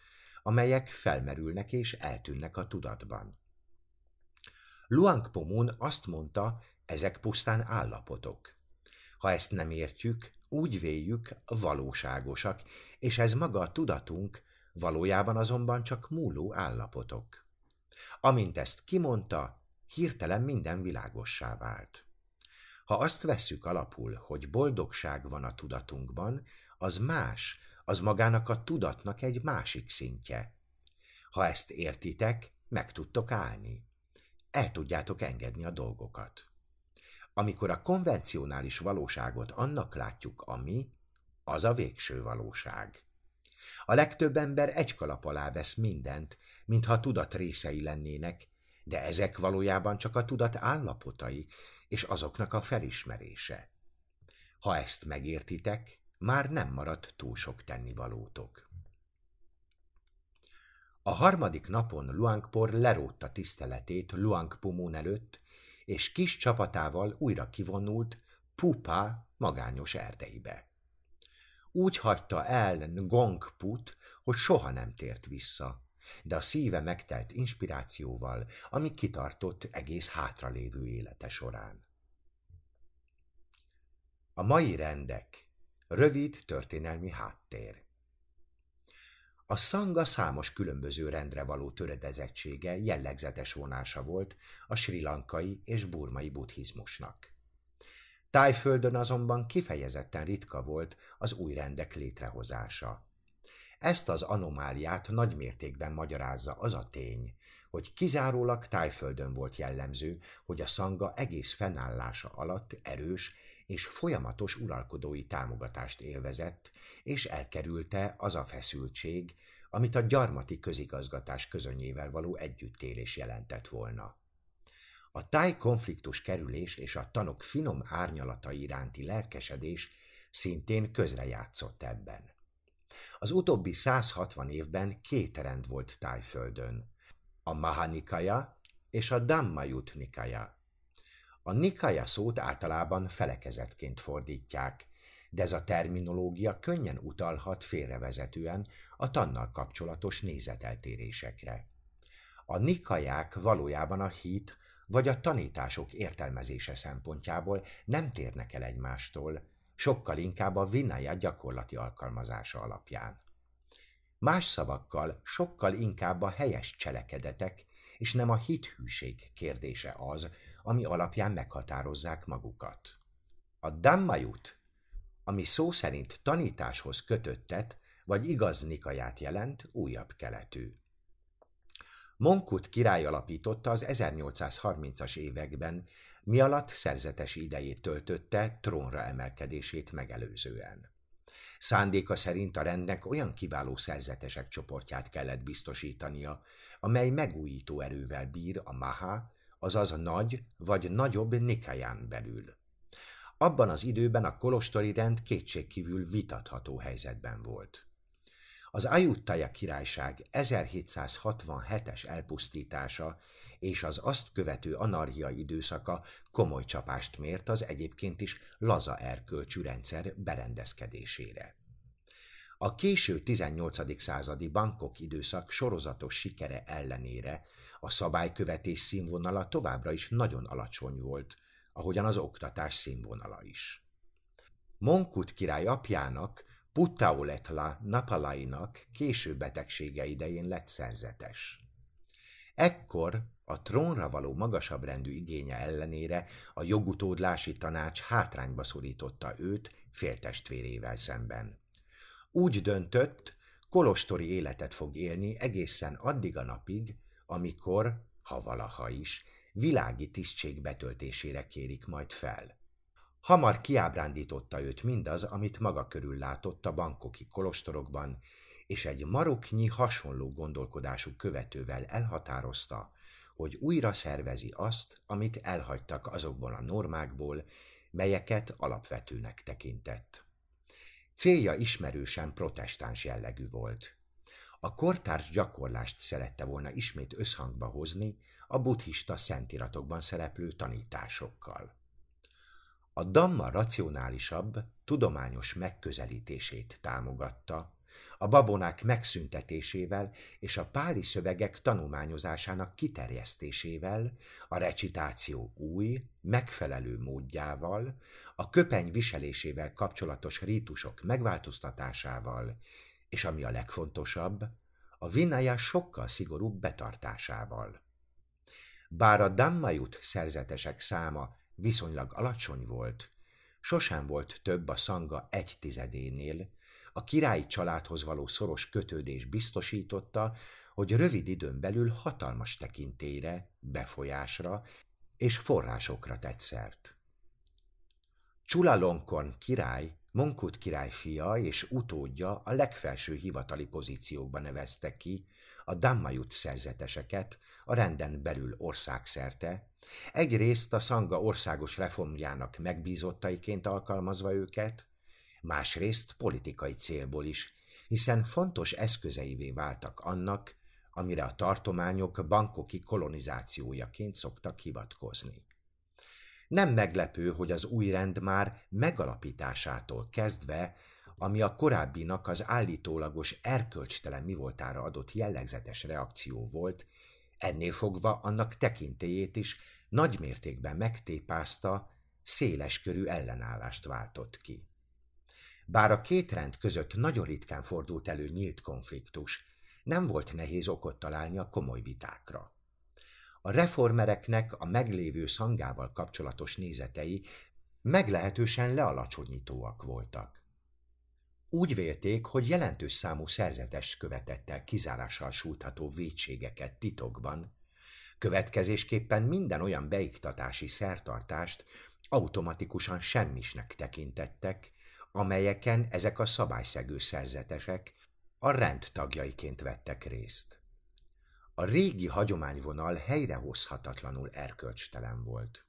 amelyek felmerülnek és eltűnnek a tudatban. Luang Pomun azt mondta, ezek pusztán állapotok. Ha ezt nem értjük, úgy véljük valóságosak, és ez maga a tudatunk, valójában azonban csak múló állapotok. Amint ezt kimondta, hirtelen minden világossá vált. Ha azt vesszük alapul, hogy boldogság van a tudatunkban, az más, az magának a tudatnak egy másik szintje. Ha ezt értitek, meg tudtok állni. El tudjátok engedni a dolgokat. Amikor a konvencionális valóságot annak látjuk, ami, az a végső valóság. A legtöbb ember egy kalap alá vesz mindent, mintha tudat részei lennének, de ezek valójában csak a tudat állapotai, és azoknak a felismerése. Ha ezt megértitek, már nem maradt túl sok tennivalótok. A harmadik napon Luangpor lerótta tiszteletét Luangpumún előtt, és kis csapatával újra kivonult Pupa magányos erdeibe. Úgy hagyta el Ngongput, hogy soha nem tért vissza, de a szíve megtelt inspirációval, ami kitartott egész hátralévő élete során. A mai rendek. Rövid történelmi háttér. A szanga számos különböző rendre való töredezettsége jellegzetes vonása volt a sri lankai és burmai buddhizmusnak. Tájföldön azonban kifejezetten ritka volt az új rendek létrehozása. Ezt az anomáliát nagy mértékben magyarázza az a tény, hogy kizárólag Tájföldön volt jellemző, hogy a szanga egész fennállása alatt erős és folyamatos uralkodói támogatást élvezett, és elkerülte az a feszültség, amit a gyarmati közigazgatás közönyével való együttélés jelentett volna. A táj konfliktus kerülés és a tanok finom árnyalata iránti lelkesedés szintén közrejátszott ebben. Az utóbbi 160 évben két rend volt Tájföldön, a Mahanikaya és a Dhammayut Nikaya. A Nikaya szót általában felekezetként fordítják, de ez a terminológia könnyen utalhat félrevezetően a tannal kapcsolatos nézeteltérésekre. A nikaják valójában a hit vagy a tanítások értelmezése szempontjából nem térnek el egymástól, sokkal inkább a vinaya gyakorlati alkalmazása alapján. Más szavakkal sokkal inkább a helyes cselekedetek és nem a hithűség kérdése az, ami alapján meghatározzák magukat. A Dhammayut, ami szó szerint tanításhoz kötöttet, vagy igaz nikaját jelent, újabb keletű. Monkut király alapította az 1830-as években, mi alatt szerzetes idejét töltötte trónra emelkedését megelőzően. Szándéka szerint a rendnek olyan kiváló szerzetesek csoportját kellett biztosítania, amely megújító erővel bír a Maha, azaz nagy vagy nagyobb Nikaján belül. Abban az időben a kolostori rend kétségkívül vitatható helyzetben volt. Az Ajuttaja királyság 1767-es elpusztítása és az azt követő anarchia időszaka komoly csapást mért az egyébként is laza erkölcsű rendszer berendezkedésére. A késő 18. századi bankok időszak sorozatos sikere ellenére a szabálykövetés színvonala továbbra is nagyon alacsony volt, ahogyan az oktatás színvonala is. Monkut király apjának, Puttaoletla Napalainak késő betegsége idején lett szerzetes. Ekkor a trónra való magasabb rendű igénye ellenére a jogutódlási tanács hátrányba szorította őt féltestvérével szemben. Úgy döntött, kolostori életet fog élni egészen addig a napig, amikor, ha valaha is, világi tisztség betöltésére kérik majd fel. Hamar kiábrándította őt mindaz, amit maga körül látott a bankoki kolostorokban, és egy maroknyi hasonló gondolkodású követővel elhatározta, hogy újra szervezi azt, amit elhagytak azokból a normákból, melyeket alapvetőnek tekintett. Célja ismerősen protestáns jellegű volt. A kortárs gyakorlást szerette volna ismét összhangba hozni a buddhista szentiratokban szereplő tanításokkal. A Dhamma racionálisabb, tudományos megközelítését támogatta, a babonák megszüntetésével és a páli szövegek tanulmányozásának kiterjesztésével, a recitáció új, megfelelő módjával, a köpeny viselésével kapcsolatos rítusok megváltoztatásával, és ami a legfontosabb, a vinaya sokkal szigorúbb betartásával. Bár a Dammajut szerzetesek száma viszonylag alacsony volt, sosem volt több a szanga egy tizedénél, a királyi családhoz való szoros kötődés biztosította, hogy rövid időn belül hatalmas tekintélyre, befolyásra és forrásokra tett szert. Csulalonkorn király, Monkut király fia és utódja a legfelső hivatali pozíciókba nevezte ki a Dammajut szerzeteseket a renden belül országszerte, egyrészt a Szanga országos reformjának megbízottaiként alkalmazva őket, másrészt politikai célból is, hiszen fontos eszközeivé váltak annak, amire a tartományok bankoki kolonizációjaként szoktak hivatkozni. Nem meglepő, hogy az új rend már megalapításától kezdve, ami a korábbinak az állítólagos erkölcstelen mi voltára adott jellegzetes reakció volt, ennél fogva annak tekintélyét is nagymértékben megtépázta, széleskörű ellenállást váltott ki. Bár a két rend között nagyon ritkán fordult elő nyílt konfliktus, nem volt nehéz okot találni a komoly vitákra. A reformereknek a meglévő szangával kapcsolatos nézetei meglehetősen lealacsonyítóak voltak. Úgy vélték, hogy jelentős számú szerzetes követettel kizárással sújtható vétségeket titokban, következésképpen minden olyan beiktatási szertartást automatikusan semmisnek tekintettek, amelyeken ezek a szabályszegő szerzetesek a rend tagjaiként vettek részt. A régi hagyományvonal helyrehozhatatlanul erkölcstelen volt.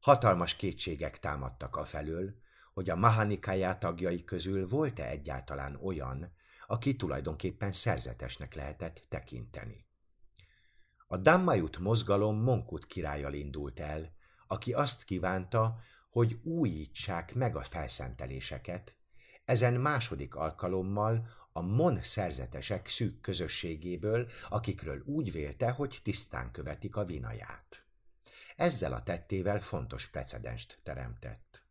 Hatalmas kétségek támadtak afelől, hogy a Mahanikájá tagjai közül volt-e egyáltalán olyan, aki tulajdonképpen szerzetesnek lehetett tekinteni. A Dammajut mozgalom Monkut királlyal indult el, aki azt kívánta, hogy újítsák meg a felszenteléseket, ezen második alkalommal a Mon szerzetesek szűk közösségéből, akikről úgy vélte, hogy tisztán követik a vinaját. Ezzel a tettével fontos precedenst teremtett.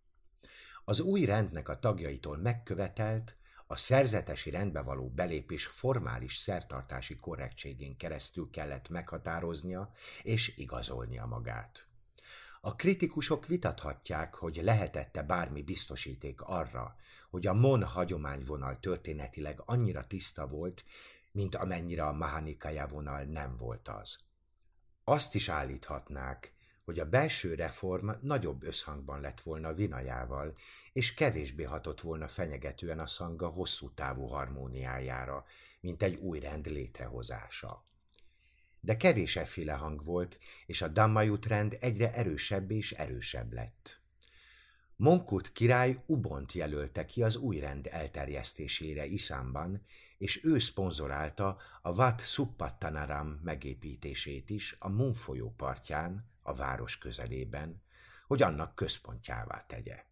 Az új rendnek a tagjaitól megkövetelt, a szerzetesi rendbe való belépés formális szertartási korrektségén keresztül kellett meghatároznia és igazolnia magát. A kritikusok vitathatják, hogy lehetette bármi biztosíték arra, hogy a Mon hagyományvonal történetileg annyira tiszta volt, mint amennyire a Mahanikaja vonal nem volt az. Azt is állíthatnák, hogy a belső reform nagyobb összhangban lett volna Vinajával, és kevésbé hatott volna fenyegetően a szanga hosszú távú harmóniájára, mint egy új rend létrehozása de kevés efféle hang volt, és a Dammajut rend egyre erősebb és erősebb lett. Monkut király Ubont jelölte ki az új rend elterjesztésére Iszánban, és ő szponzorálta a Wat Suppatanaram megépítését is a Mun folyó partján, a város közelében, hogy annak központjává tegye.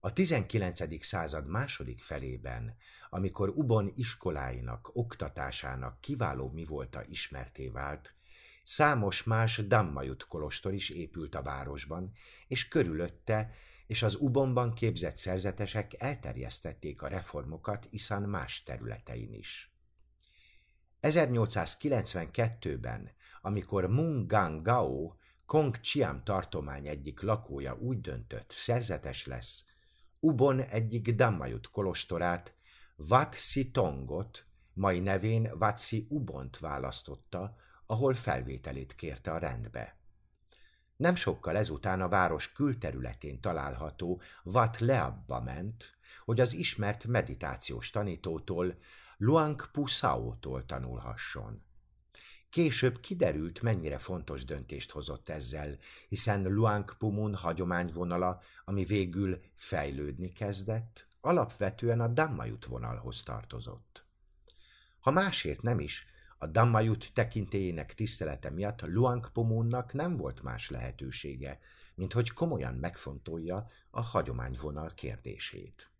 A 19. század második felében, amikor Ubon iskoláinak, oktatásának kiváló mi volta ismerté vált, számos más Dammajut kolostor is épült a városban, és körülötte és az Ubonban képzett szerzetesek elterjesztették a reformokat Iszan más területein is. 1892-ben, amikor Mung Gang Gao, Kong Chiam tartomány egyik lakója úgy döntött, szerzetes lesz, Ubon egyik Dammajut kolostorát, Vatsi Tongot, mai nevén Vatsi Ubont választotta, ahol felvételét kérte a rendbe. Nem sokkal ezután a város külterületén található Vat Leabba ment, hogy az ismert meditációs tanítótól, Luang Pusao-tól tanulhasson. Később kiderült, mennyire fontos döntést hozott ezzel, hiszen Luang Pumun hagyományvonala, ami végül fejlődni kezdett, alapvetően a Dammajut vonalhoz tartozott. Ha másért nem is, a Dammajut tekintélyének tisztelete miatt Luang Pumunnak nem volt más lehetősége, mint hogy komolyan megfontolja a hagyományvonal kérdését.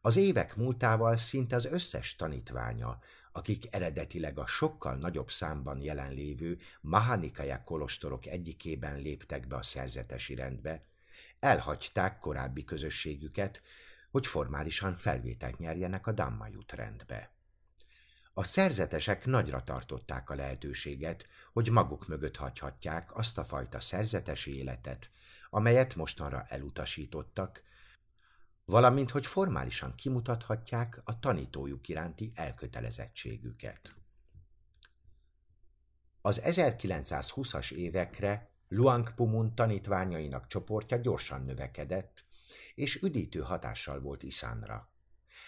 Az évek múltával szinte az összes tanítványa, akik eredetileg a sokkal nagyobb számban jelenlévő Mahanikaja kolostorok egyikében léptek be a szerzetesi rendbe, elhagyták korábbi közösségüket, hogy formálisan felvételt nyerjenek a Dammajut rendbe. A szerzetesek nagyra tartották a lehetőséget, hogy maguk mögött hagyhatják azt a fajta szerzetesi életet, amelyet mostanra elutasítottak, valamint hogy formálisan kimutathatják a tanítójuk iránti elkötelezettségüket. Az 1920-as évekre Luang Pumun tanítványainak csoportja gyorsan növekedett, és üdítő hatással volt Iszánra.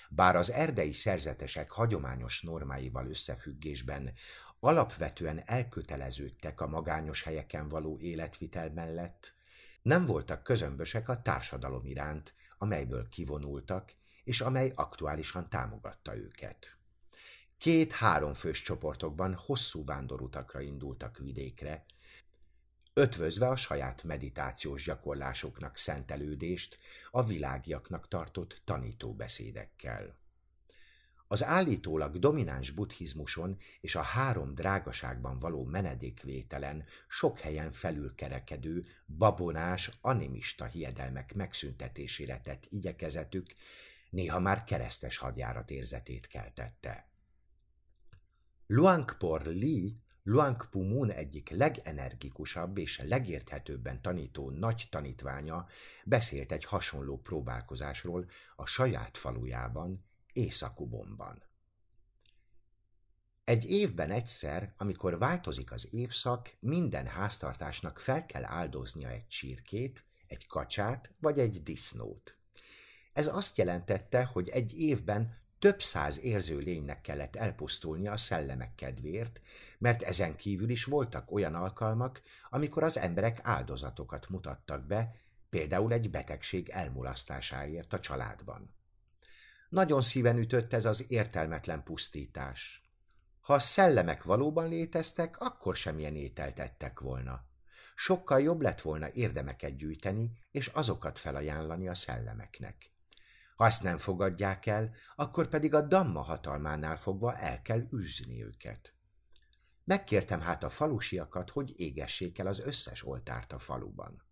Bár az erdei szerzetesek hagyományos normáival összefüggésben alapvetően elköteleződtek a magányos helyeken való életvitel mellett, nem voltak közömbösek a társadalom iránt, amelyből kivonultak, és amely aktuálisan támogatta őket. Két-három fős csoportokban hosszú vándorutakra indultak vidékre, ötvözve a saját meditációs gyakorlásoknak szentelődést a világiaknak tartott tanítóbeszédekkel. Az állítólag domináns buddhizmuson és a három drágaságban való menedékvételen sok helyen felülkerekedő, babonás, animista hiedelmek megszüntetésére tett igyekezetük néha már keresztes hadjárat érzetét keltette. Luangpor Li Luangpu Mun egyik legenergikusabb és legérthetőbben tanító nagy tanítványa beszélt egy hasonló próbálkozásról a saját falujában, Északubomban. Egy évben egyszer, amikor változik az évszak, minden háztartásnak fel kell áldoznia egy csirkét, egy kacsát vagy egy disznót. Ez azt jelentette, hogy egy évben több száz érző lénynek kellett elpusztulnia a szellemek kedvéért, mert ezen kívül is voltak olyan alkalmak, amikor az emberek áldozatokat mutattak be, például egy betegség elmulasztásáért a családban. Nagyon szíven ütött ez az értelmetlen pusztítás. Ha a szellemek valóban léteztek, akkor semmilyen ételt ettek volna. Sokkal jobb lett volna érdemeket gyűjteni, és azokat felajánlani a szellemeknek. Ha ezt nem fogadják el, akkor pedig a damma hatalmánál fogva el kell űzni őket. Megkértem hát a falusiakat, hogy égessék el az összes oltárt a faluban.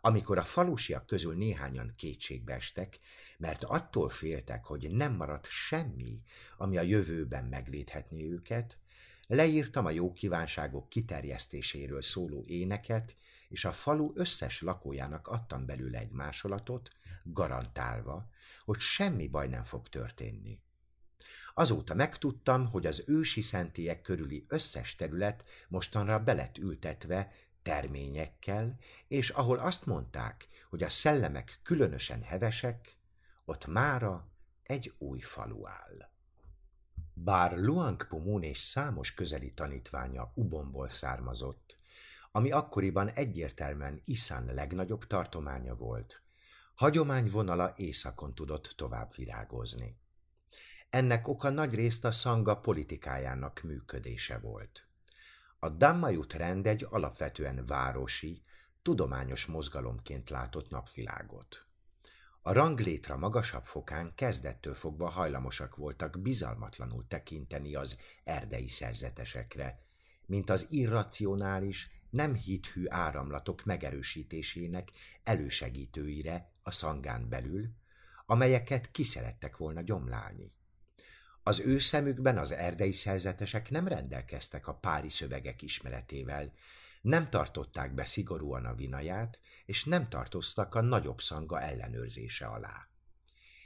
Amikor a falusiak közül néhányan kétségbe estek, mert attól féltek, hogy nem maradt semmi, ami a jövőben megvédhetné őket, leírtam a jó kívánságok kiterjesztéséről szóló éneket, és a falu összes lakójának adtam belőle egy másolatot, garantálva, hogy semmi baj nem fog történni. Azóta megtudtam, hogy az ősi szentélyek körüli összes terület mostanra belet ültetve terményekkel, és ahol azt mondták, hogy a szellemek különösen hevesek, ott mára egy új falu áll. Bár Luang Pumun és számos közeli tanítványa Ubomból származott, ami akkoriban egyértelműen Iszán legnagyobb tartománya volt, hagyományvonala északon tudott tovább virágozni. Ennek oka nagyrészt a szanga politikájának működése volt. A Dammajut rend egy alapvetően városi, tudományos mozgalomként látott napvilágot. A ranglétra magasabb fokán kezdettől fogva hajlamosak voltak bizalmatlanul tekinteni az erdei szerzetesekre, mint az irracionális, nem hithű áramlatok megerősítésének elősegítőire a szangán belül, amelyeket kiszerettek volna gyomlálni. Az ő szemükben az erdei szerzetesek nem rendelkeztek a pári szövegek ismeretével, nem tartották be szigorúan a vinaját, és nem tartoztak a nagyobb szanga ellenőrzése alá.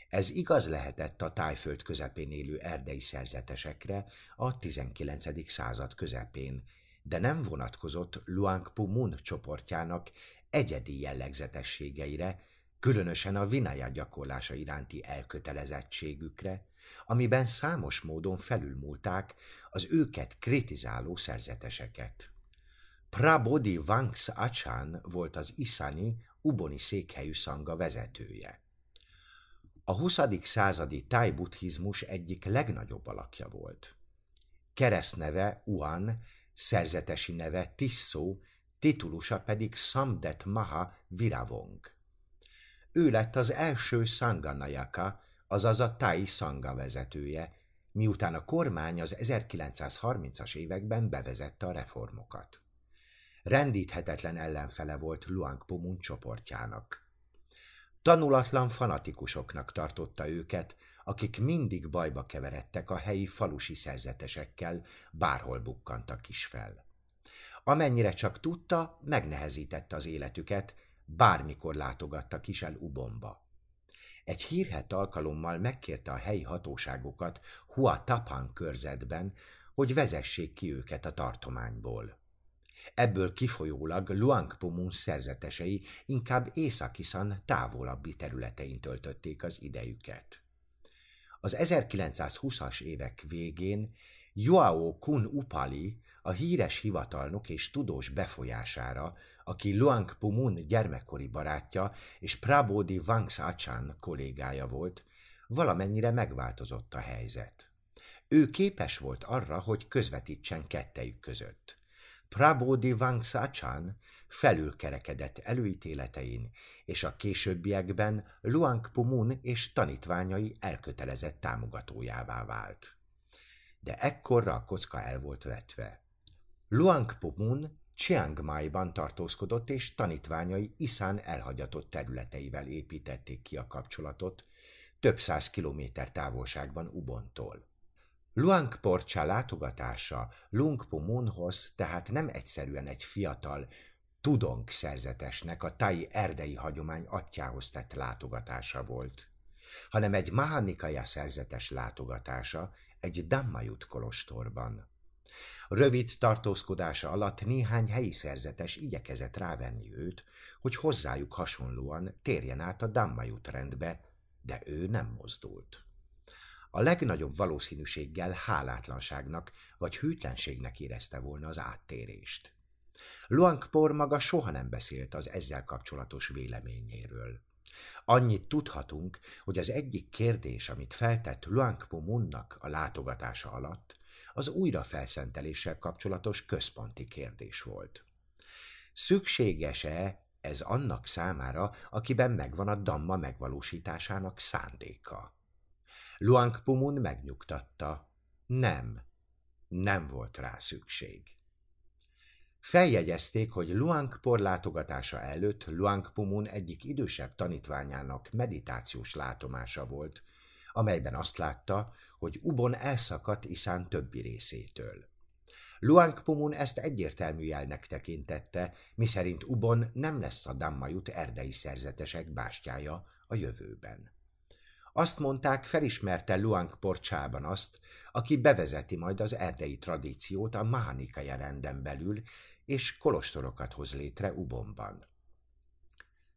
Ez igaz lehetett a tájföld közepén élő erdei szerzetesekre a 19. század közepén, de nem vonatkozott Luang Mun csoportjának egyedi jellegzetességeire, különösen a vinaya gyakorlása iránti elkötelezettségükre, amiben számos módon felülmúlták az őket kritizáló szerzeteseket. Prabodhi Vanks Achan volt az Isani Uboni székhelyű szanga vezetője. A 20. századi táj buddhizmus egyik legnagyobb alakja volt. Keresztneve Uan, szerzetesi neve Tisszó, titulusa pedig Samdet Maha Viravong. Ő lett az első Sanganayaka, azaz a Tai Sangha vezetője, miután a kormány az 1930-as években bevezette a reformokat. Rendíthetetlen ellenfele volt Luang Pumun csoportjának. Tanulatlan fanatikusoknak tartotta őket, akik mindig bajba keveredtek a helyi falusi szerzetesekkel, bárhol bukkantak is fel. Amennyire csak tudta, megnehezítette az életüket, bármikor látogattak is el Ubomba. Egy hírhet alkalommal megkérte a helyi hatóságokat Hua Tapan körzetben, hogy vezessék ki őket a tartományból. Ebből kifolyólag Luangpumun szerzetesei inkább Északiszan távolabbi területein töltötték az idejüket. Az 1920-as évek végén Joao Kun Upali, a híres hivatalnok és tudós befolyására, aki Luangpumun gyermekkori barátja és Prabodhi Vangsachan kollégája volt, valamennyire megváltozott a helyzet. Ő képes volt arra, hogy közvetítsen kettejük között. Prabodhi Vangsachan felülkerekedett előítéletein, és a későbbiekben Luang Pumun és tanítványai elkötelezett támogatójává vált. De ekkorra a kocka el volt vetve. Luang Pumun Chiang Mai-ban tartózkodott, és tanítványai Iszán elhagyatott területeivel építették ki a kapcsolatot, több száz kilométer távolságban Ubontól. Luang Porcsa látogatása Lung Munhoz tehát nem egyszerűen egy fiatal, tudong szerzetesnek a tai erdei hagyomány atyához tett látogatása volt, hanem egy Mahanikaya szerzetes látogatása egy Dammajut kolostorban. Rövid tartózkodása alatt néhány helyi szerzetes igyekezett rávenni őt, hogy hozzájuk hasonlóan térjen át a Dammajut rendbe, de ő nem mozdult a legnagyobb valószínűséggel hálátlanságnak vagy hűtlenségnek érezte volna az áttérést. Luangpor maga soha nem beszélt az ezzel kapcsolatos véleményéről. Annyit tudhatunk, hogy az egyik kérdés, amit feltett Luangpo Munnak a látogatása alatt, az újrafelszenteléssel kapcsolatos központi kérdés volt. Szükséges-e ez annak számára, akiben megvan a damma megvalósításának szándéka? Luang Pumun megnyugtatta. Nem, nem volt rá szükség. Feljegyezték, hogy Luang látogatása előtt Luang Pumun egyik idősebb tanítványának meditációs látomása volt, amelyben azt látta, hogy Ubon elszakadt Iszán többi részétől. Luang Pumun ezt egyértelmű jelnek tekintette, miszerint Ubon nem lesz a Dammajut erdei szerzetesek bástyája a jövőben. Azt mondták, felismerte Luang porcsában azt, aki bevezeti majd az erdei tradíciót a Mahanikaya renden belül, és kolostorokat hoz létre Ubonban.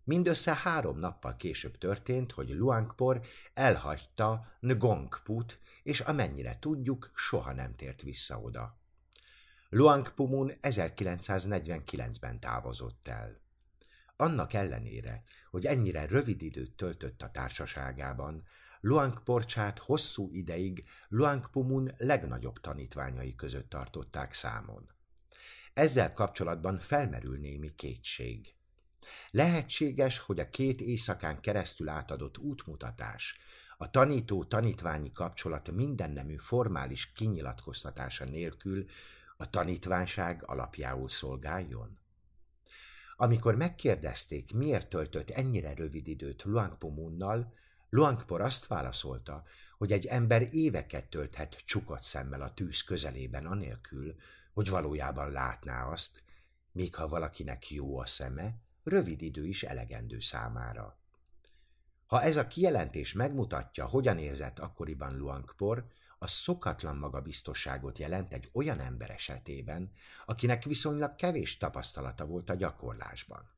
Mindössze három nappal később történt, hogy Luangpor elhagyta Ngongput, és amennyire tudjuk, soha nem tért vissza oda. Luangpumun 1949-ben távozott el. Annak ellenére, hogy ennyire rövid időt töltött a társaságában, Luang Porcsát hosszú ideig Luang Pumun legnagyobb tanítványai között tartották számon. Ezzel kapcsolatban felmerül némi kétség. Lehetséges, hogy a két éjszakán keresztül átadott útmutatás, a tanító-tanítványi kapcsolat mindennemű formális kinyilatkoztatása nélkül a tanítványság alapjául szolgáljon? Amikor megkérdezték, miért töltött ennyire rövid időt Luangpo Munnal, Luangpor azt válaszolta, hogy egy ember éveket tölthet csukott szemmel a tűz közelében anélkül, hogy valójában látná azt, még ha valakinek jó a szeme, rövid idő is elegendő számára. Ha ez a kijelentés megmutatja, hogyan érzett akkoriban Luangpor, az szokatlan magabiztosságot jelent egy olyan ember esetében, akinek viszonylag kevés tapasztalata volt a gyakorlásban.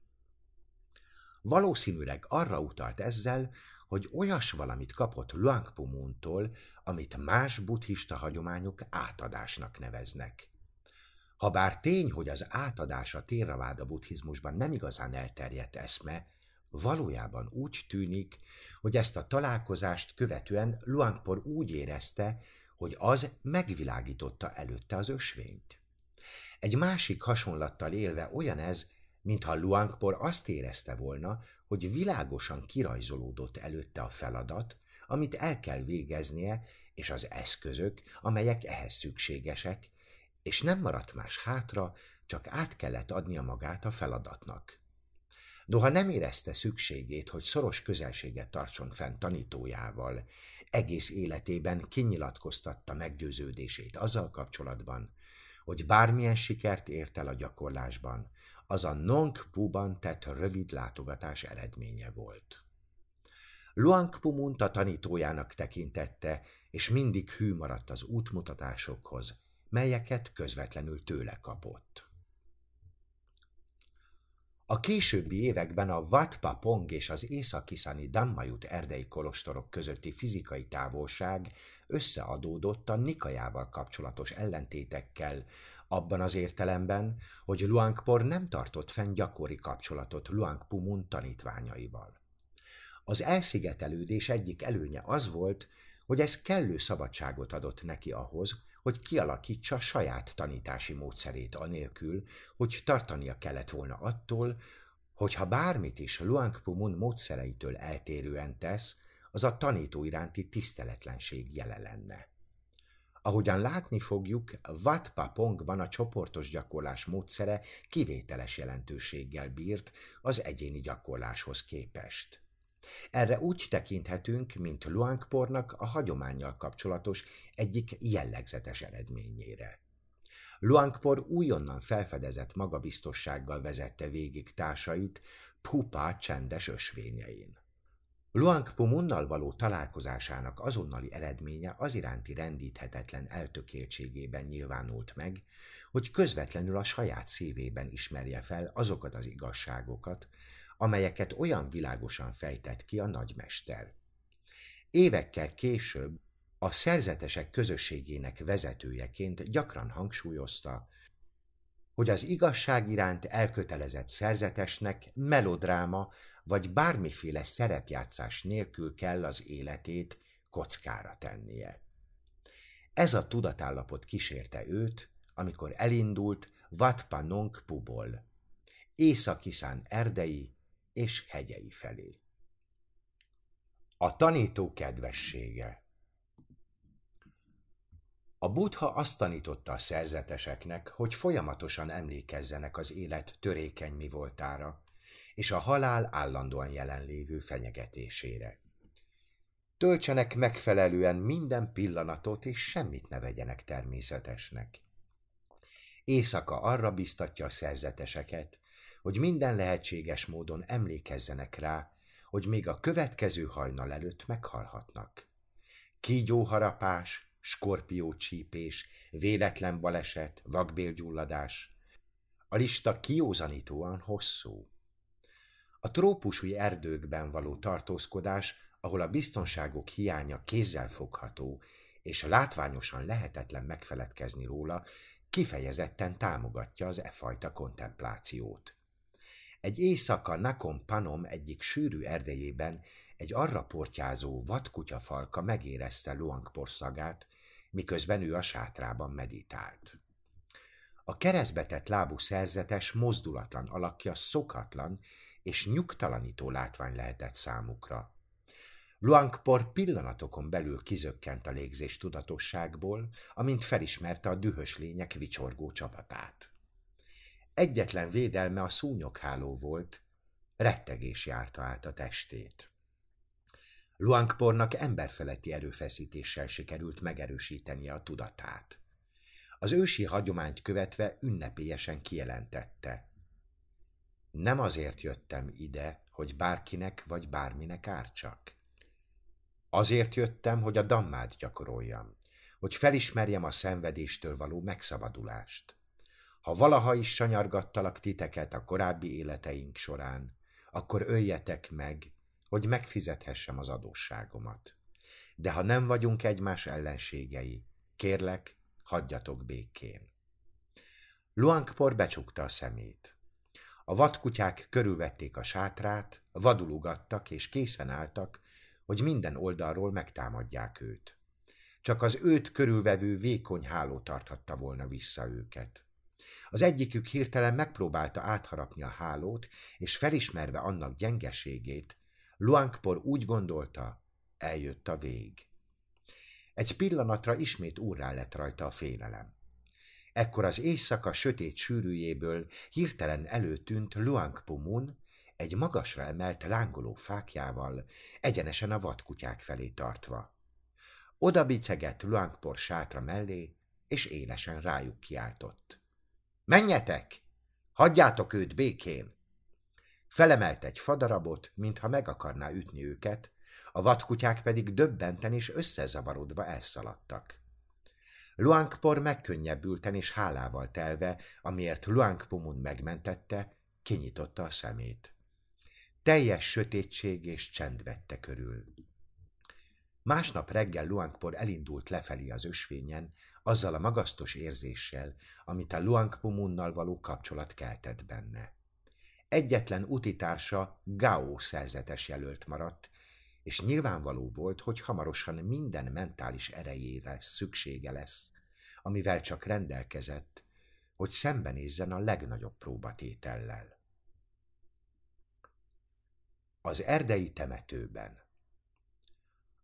Valószínűleg arra utalt ezzel, hogy olyas valamit kapott Luangpumuntól, amit más buddhista hagyományok átadásnak neveznek. Habár tény, hogy az átadás a Térraváda buddhizmusban nem igazán elterjedt eszme, valójában úgy tűnik, hogy ezt a találkozást követően Luangpor úgy érezte, hogy az megvilágította előtte az ösvényt. Egy másik hasonlattal élve olyan ez, mintha Luangpor azt érezte volna, hogy világosan kirajzolódott előtte a feladat, amit el kell végeznie, és az eszközök, amelyek ehhez szükségesek, és nem maradt más hátra, csak át kellett adnia magát a feladatnak. Noha nem érezte szükségét, hogy szoros közelséget tartson fenn tanítójával, egész életében kinyilatkoztatta meggyőződését azzal kapcsolatban, hogy bármilyen sikert ért el a gyakorlásban, az a Nong Puban tett rövid látogatás eredménye volt. Luang Pumunt a tanítójának tekintette, és mindig hű maradt az útmutatásokhoz, melyeket közvetlenül tőle kapott. A későbbi években a Wat Pong és az északiszani Dammajut erdei kolostorok közötti fizikai távolság összeadódott a Nikajával kapcsolatos ellentétekkel, abban az értelemben, hogy Luangpor nem tartott fenn gyakori kapcsolatot Luangpumun tanítványaival. Az elszigetelődés egyik előnye az volt, hogy ez kellő szabadságot adott neki ahhoz, hogy kialakítsa saját tanítási módszerét anélkül, hogy tartania kellett volna attól, hogy ha bármit is Luangpumun módszereitől eltérően tesz, az a tanító iránti tiszteletlenség jele lenne. Ahogyan látni fogjuk, Wat Pongban a csoportos gyakorlás módszere kivételes jelentőséggel bírt az egyéni gyakorláshoz képest. Erre úgy tekinthetünk, mint Luangpornak a hagyományjal kapcsolatos egyik jellegzetes eredményére. Luangpor újonnan felfedezett magabiztossággal vezette végig társait Pupa csendes ösvényein. Luangpumunnal való találkozásának azonnali eredménye az iránti rendíthetetlen eltökéltségében nyilvánult meg, hogy közvetlenül a saját szívében ismerje fel azokat az igazságokat, amelyeket olyan világosan fejtett ki a nagymester. Évekkel később a szerzetesek közösségének vezetőjeként gyakran hangsúlyozta, hogy az igazság iránt elkötelezett szerzetesnek melodráma vagy bármiféle szerepjátszás nélkül kell az életét kockára tennie. Ez a tudatállapot kísérte őt, amikor elindult Vatpanong Pubol, Északiszán erdei és hegyei felé. A tanító kedvessége A buddha azt tanította a szerzeteseknek, hogy folyamatosan emlékezzenek az élet törékeny mi voltára, és a halál állandóan jelenlévő fenyegetésére. Töltsenek megfelelően minden pillanatot, és semmit ne vegyenek természetesnek. Éjszaka arra biztatja a szerzeteseket, hogy minden lehetséges módon emlékezzenek rá, hogy még a következő hajnal előtt meghalhatnak. Kígyóharapás, skorpiócsípés, véletlen baleset, vakbélgyulladás. A lista kiózanítóan hosszú. A trópusi erdőkben való tartózkodás, ahol a biztonságok hiánya kézzel fogható, és látványosan lehetetlen megfeledkezni róla, kifejezetten támogatja az e fajta kontemplációt. Egy éjszaka Nakom Panom egyik sűrű erdejében egy arra portyázó vadkutyafalka megérezte Luangpor szagát, miközben ő a sátrában meditált. A keresztbetett lábú szerzetes mozdulatlan alakja szokatlan és nyugtalanító látvány lehetett számukra. Luangpor pillanatokon belül kizökkent a légzés tudatosságból, amint felismerte a dühös lények vicsorgó csapatát. Egyetlen védelme a szúnyogháló volt, rettegés járta át a testét. Luangpornak emberfeletti erőfeszítéssel sikerült megerősítenie a tudatát. Az ősi hagyományt követve ünnepélyesen kijelentette. Nem azért jöttem ide, hogy bárkinek vagy bárminek ártsak. Azért jöttem, hogy a dammát gyakoroljam, hogy felismerjem a szenvedéstől való megszabadulást. Ha valaha is sanyargattalak titeket a korábbi életeink során, akkor öljetek meg, hogy megfizethessem az adósságomat. De ha nem vagyunk egymás ellenségei, kérlek, hagyjatok békén. Luangpor becsukta a szemét. A vadkutyák körülvették a sátrát, vadulugattak és készen álltak, hogy minden oldalról megtámadják őt. Csak az őt körülvevő vékony háló tarthatta volna vissza őket. Az egyikük hirtelen megpróbálta átharapni a hálót, és felismerve annak gyengeségét, Luangpor úgy gondolta, eljött a vég. Egy pillanatra ismét úrrá lett rajta a félelem. Ekkor az éjszaka sötét sűrűjéből hirtelen előtűnt Luangpumun egy magasra emelt lángoló fákjával, egyenesen a vadkutyák felé tartva. Oda bicegett Luangpor sátra mellé, és élesen rájuk kiáltott. Menjetek! Hagyjátok őt békén! Felemelt egy fadarabot, mintha meg akarná ütni őket, a vadkutyák pedig döbbenten és összezavarodva elszaladtak. Luangpor megkönnyebbülten és hálával telve, amiért Luangpomun megmentette, kinyitotta a szemét. Teljes sötétség és csend vette körül. Másnap reggel Luangpor elindult lefelé az ösvényen, azzal a magasztos érzéssel, amit a Luangpumunnal való kapcsolat keltett benne. Egyetlen utitársa Gao szerzetes jelölt maradt, és nyilvánvaló volt, hogy hamarosan minden mentális erejére szüksége lesz, amivel csak rendelkezett, hogy szembenézzen a legnagyobb próbatétellel. Az erdei temetőben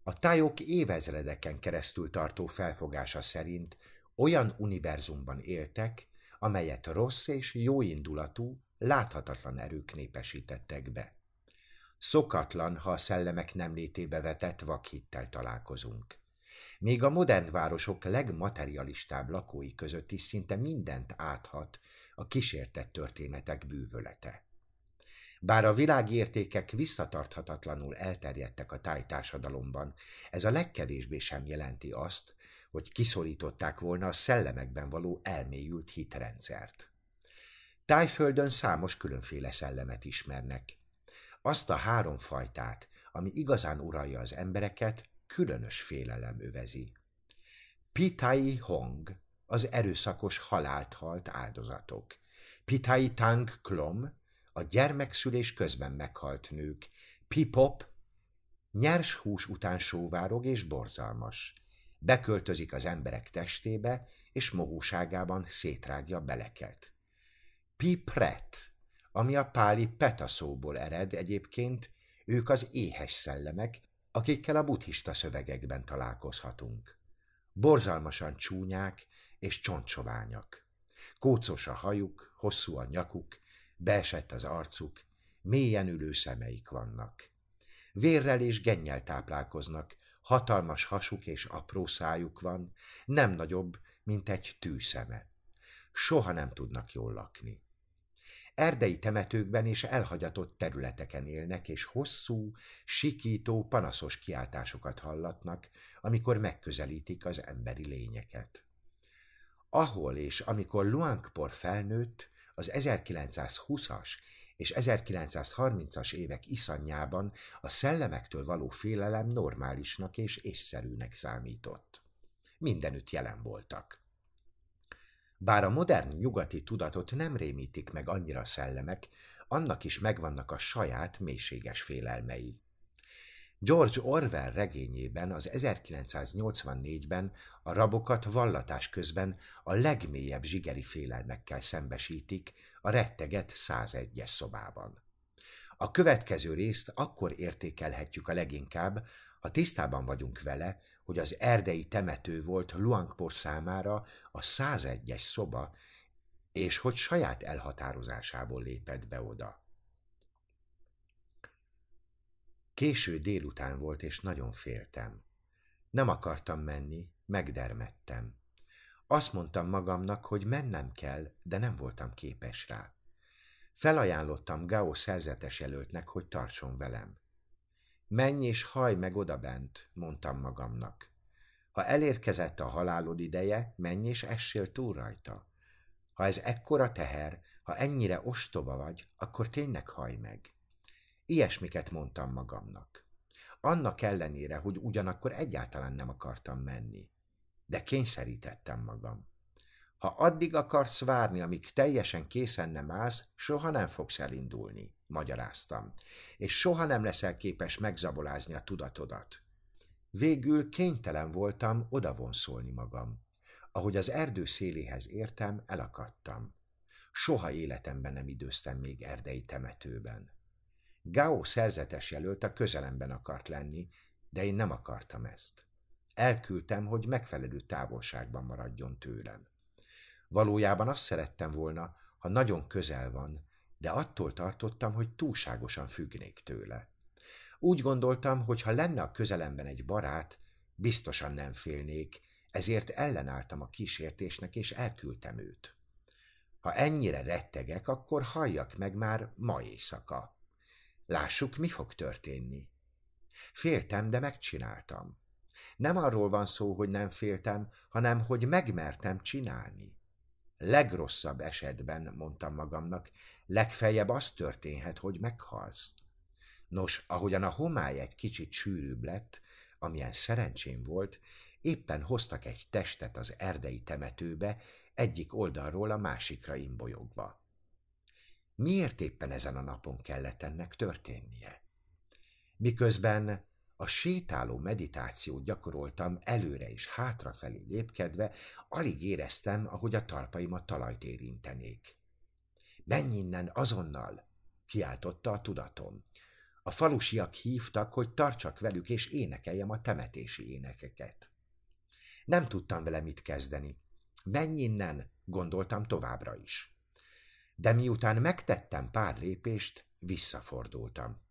A tájok évezredeken keresztül tartó felfogása szerint olyan univerzumban éltek, amelyet rossz és jóindulatú, láthatatlan erők népesítettek be. Szokatlan, ha a szellemek nem létébe vetett vakhittel találkozunk. Még a modern városok legmaterialistább lakói között is szinte mindent áthat a kísértett történetek bűvölete. Bár a világértékek visszatarthatatlanul elterjedtek a tájtársadalomban, ez a legkevésbé sem jelenti azt, hogy kiszorították volna a szellemekben való elmélyült hitrendszert. Tájföldön számos különféle szellemet ismernek. Azt a három fajtát, ami igazán uralja az embereket, különös félelem övezi. Pitai Hong, az erőszakos halált halt áldozatok. Pitai Tang Klom, a gyermekszülés közben meghalt nők. Pipop, nyers hús után sóvárog és borzalmas. Beköltözik az emberek testébe, és mohúságában szétrágja beleket. Pipret, ami a páli petaszóból ered egyébként, ők az éhes szellemek, akikkel a buddhista szövegekben találkozhatunk. Borzalmasan csúnyák és csontsoványak. Kócos a hajuk, hosszú a nyakuk, beesett az arcuk, mélyen ülő szemeik vannak. Vérrel és gennyel táplálkoznak, hatalmas hasuk és apró szájuk van, nem nagyobb, mint egy tűszeme. Soha nem tudnak jól lakni. Erdei temetőkben és elhagyatott területeken élnek, és hosszú, sikító, panaszos kiáltásokat hallatnak, amikor megközelítik az emberi lényeket. Ahol és amikor Luangpor felnőtt, az 1920-as és 1930-as évek iszanyában a szellemektől való félelem normálisnak és észszerűnek számított. Mindenütt jelen voltak. Bár a modern nyugati tudatot nem rémítik meg annyira szellemek, annak is megvannak a saját mélységes félelmei. George Orwell regényében az 1984-ben a rabokat vallatás közben a legmélyebb zsigeri félelmekkel szembesítik a retteget 101-es szobában. A következő részt akkor értékelhetjük a leginkább, ha tisztában vagyunk vele, hogy az erdei temető volt Luangpor számára a 101-es szoba, és hogy saját elhatározásából lépett be oda. Késő délután volt, és nagyon féltem. Nem akartam menni, megdermettem. Azt mondtam magamnak, hogy mennem kell, de nem voltam képes rá. Felajánlottam Gao szerzetes jelöltnek, hogy tartson velem. Menj és haj meg odabent, mondtam magamnak. Ha elérkezett a halálod ideje, menj és essél túl rajta. Ha ez ekkora teher, ha ennyire ostoba vagy, akkor tényleg haj meg. Ilyesmiket mondtam magamnak. Annak ellenére, hogy ugyanakkor egyáltalán nem akartam menni. De kényszerítettem magam. Ha addig akarsz várni, amíg teljesen készen nem állsz, soha nem fogsz elindulni, magyaráztam, és soha nem leszel képes megzabolázni a tudatodat. Végül kénytelen voltam odavonszolni magam. Ahogy az erdő széléhez értem, elakadtam. Soha életemben nem időztem még erdei temetőben. Gao szerzetes jelölt a közelemben akart lenni, de én nem akartam ezt. Elküldtem, hogy megfelelő távolságban maradjon tőlem. Valójában azt szerettem volna, ha nagyon közel van, de attól tartottam, hogy túlságosan függnék tőle. Úgy gondoltam, hogy ha lenne a közelemben egy barát, biztosan nem félnék, ezért ellenálltam a kísértésnek, és elküldtem őt. Ha ennyire rettegek, akkor halljak meg már ma éjszaka. Lássuk, mi fog történni. Féltem, de megcsináltam. Nem arról van szó, hogy nem féltem, hanem hogy megmertem csinálni. Legrosszabb esetben, mondtam magamnak, legfeljebb az történhet, hogy meghalsz. Nos, ahogyan a homály egy kicsit sűrűbb lett, amilyen szerencsém volt, éppen hoztak egy testet az erdei temetőbe, egyik oldalról a másikra imbolyogva. Miért éppen ezen a napon kellett ennek történnie? Miközben a sétáló meditációt gyakoroltam előre és hátrafelé lépkedve, alig éreztem, ahogy a talpaimat talajt érintenék. Menj innen azonnal! kiáltotta a tudatom. A falusiak hívtak, hogy tartsak velük és énekeljem a temetési énekeket. Nem tudtam vele mit kezdeni. Menj innen, gondoltam továbbra is. De miután megtettem pár lépést, visszafordultam.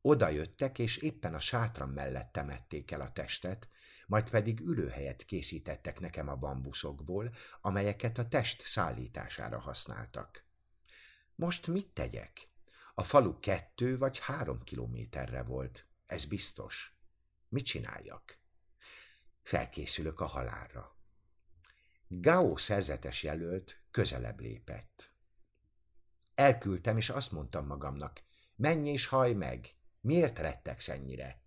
Oda jöttek, és éppen a sátram mellett temették el a testet, majd pedig ülőhelyet készítettek nekem a bambuszokból, amelyeket a test szállítására használtak. Most mit tegyek? A falu kettő vagy három kilométerre volt, ez biztos. Mit csináljak? Felkészülök a halálra. Gao szerzetes jelölt közelebb lépett. Elküldtem, és azt mondtam magamnak, menj és haj meg, miért rettegsz ennyire?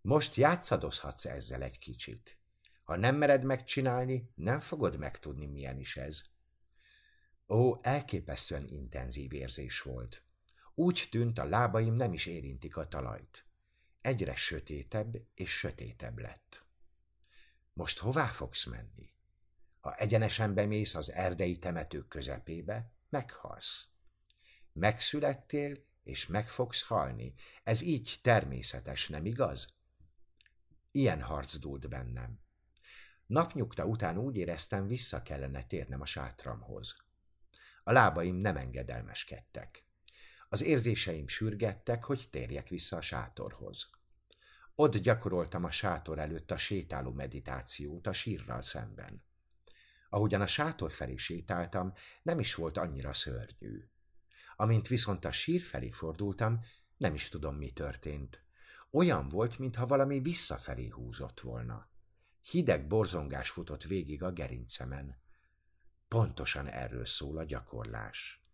Most játszadozhatsz ezzel egy kicsit. Ha nem mered megcsinálni, nem fogod megtudni, milyen is ez. Ó, elképesztően intenzív érzés volt. Úgy tűnt, a lábaim nem is érintik a talajt. Egyre sötétebb és sötétebb lett. Most hová fogsz menni? Ha egyenesen bemész az erdei temetők közepébe, meghalsz. Megszülettél, és meg fogsz halni. Ez így természetes, nem igaz? Ilyen harc dúlt bennem. Napnyugta után úgy éreztem, vissza kellene térnem a sátramhoz. A lábaim nem engedelmeskedtek. Az érzéseim sürgettek, hogy térjek vissza a sátorhoz. Ott gyakoroltam a sátor előtt a sétáló meditációt a sírral szemben. Ahogyan a sátor felé sétáltam, nem is volt annyira szörnyű. Amint viszont a sír felé fordultam, nem is tudom, mi történt. Olyan volt, mintha valami visszafelé húzott volna. Hideg borzongás futott végig a gerincemen. Pontosan erről szól a gyakorlás.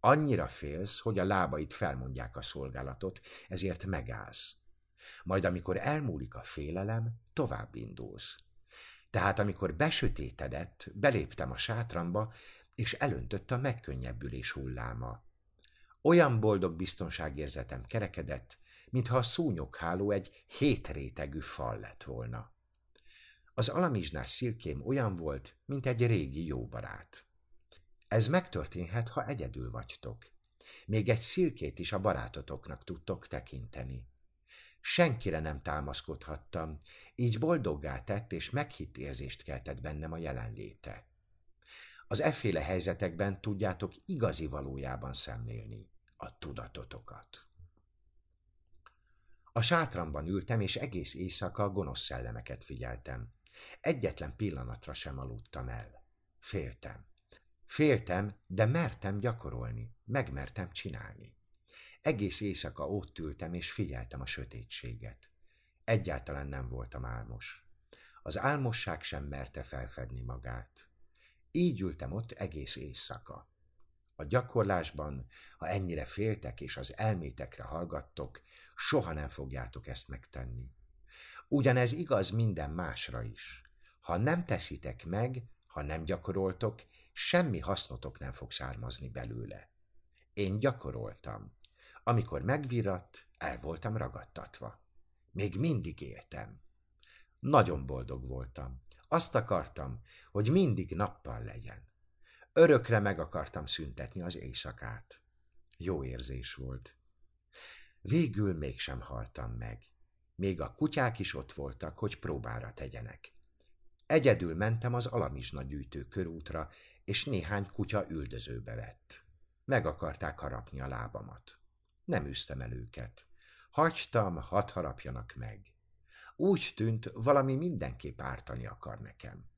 Annyira félsz, hogy a lábaid felmondják a szolgálatot, ezért megállsz. Majd amikor elmúlik a félelem, tovább indulsz. Tehát amikor besötétedett, beléptem a sátramba, és elöntött a megkönnyebbülés hulláma. Olyan boldog biztonságérzetem kerekedett, mintha a szúnyogháló egy hétrétegű fal lett volna. Az alamizsnás szilkém olyan volt, mint egy régi jó barát. Ez megtörténhet, ha egyedül vagytok. Még egy szilkét is a barátotoknak tudtok tekinteni. Senkire nem támaszkodhattam, így boldoggá tett és meghitt érzést keltett bennem a jelenléte. Az efféle helyzetekben tudjátok igazi valójában szemlélni a tudatotokat. A sátramban ültem, és egész éjszaka gonosz szellemeket figyeltem. Egyetlen pillanatra sem aludtam el. Féltem. Féltem, de mertem gyakorolni, megmertem csinálni. Egész éjszaka ott ültem, és figyeltem a sötétséget. Egyáltalán nem voltam álmos. Az álmosság sem merte felfedni magát. Így ültem ott egész éjszaka. A gyakorlásban, ha ennyire féltek és az elmétekre hallgattok, soha nem fogjátok ezt megtenni. Ugyanez igaz minden másra is. Ha nem teszitek meg, ha nem gyakoroltok, semmi hasznotok nem fog származni belőle. Én gyakoroltam. Amikor megviratt, el voltam ragadtatva. Még mindig éltem. Nagyon boldog voltam. Azt akartam, hogy mindig nappal legyen. Örökre meg akartam szüntetni az éjszakát. Jó érzés volt. Végül mégsem haltam meg. Még a kutyák is ott voltak, hogy próbára tegyenek. Egyedül mentem az alamizsna gyűjtő körútra, és néhány kutya üldözőbe vett. Meg akarták harapni a lábamat. Nem üztem el őket. Hagytam, hadd harapjanak meg. Úgy tűnt, valami mindenképp ártani akar nekem.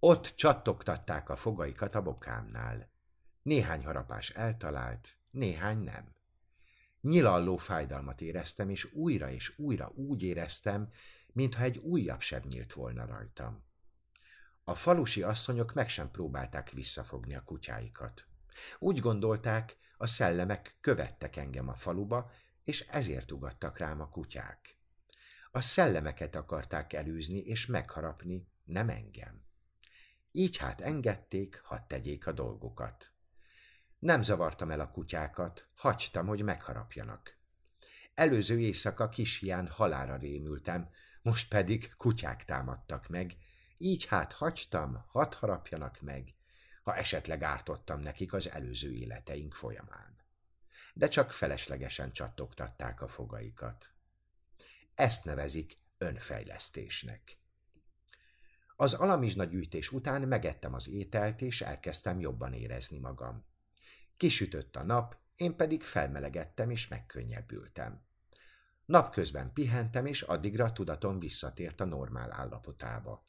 Ott csattogtatták a fogaikat a bokámnál. Néhány harapás eltalált, néhány nem. Nyilalló fájdalmat éreztem, és újra és újra úgy éreztem, mintha egy újabb seb nyílt volna rajtam. A falusi asszonyok meg sem próbálták visszafogni a kutyáikat. Úgy gondolták, a szellemek követtek engem a faluba, és ezért ugattak rám a kutyák. A szellemeket akarták elűzni és megharapni, nem engem. Így hát engedték, hadd tegyék a dolgokat. Nem zavartam el a kutyákat, hagytam, hogy megharapjanak. Előző éjszaka kis hián halára rémültem, most pedig kutyák támadtak meg, így hát hagytam, hadd harapjanak meg, ha esetleg ártottam nekik az előző életeink folyamán. De csak feleslegesen csattogtatták a fogaikat. Ezt nevezik önfejlesztésnek. Az alamizsna gyűjtés után megettem az ételt, és elkezdtem jobban érezni magam. Kisütött a nap, én pedig felmelegettem és megkönnyebbültem. Napközben pihentem, és addigra tudatom visszatért a normál állapotába.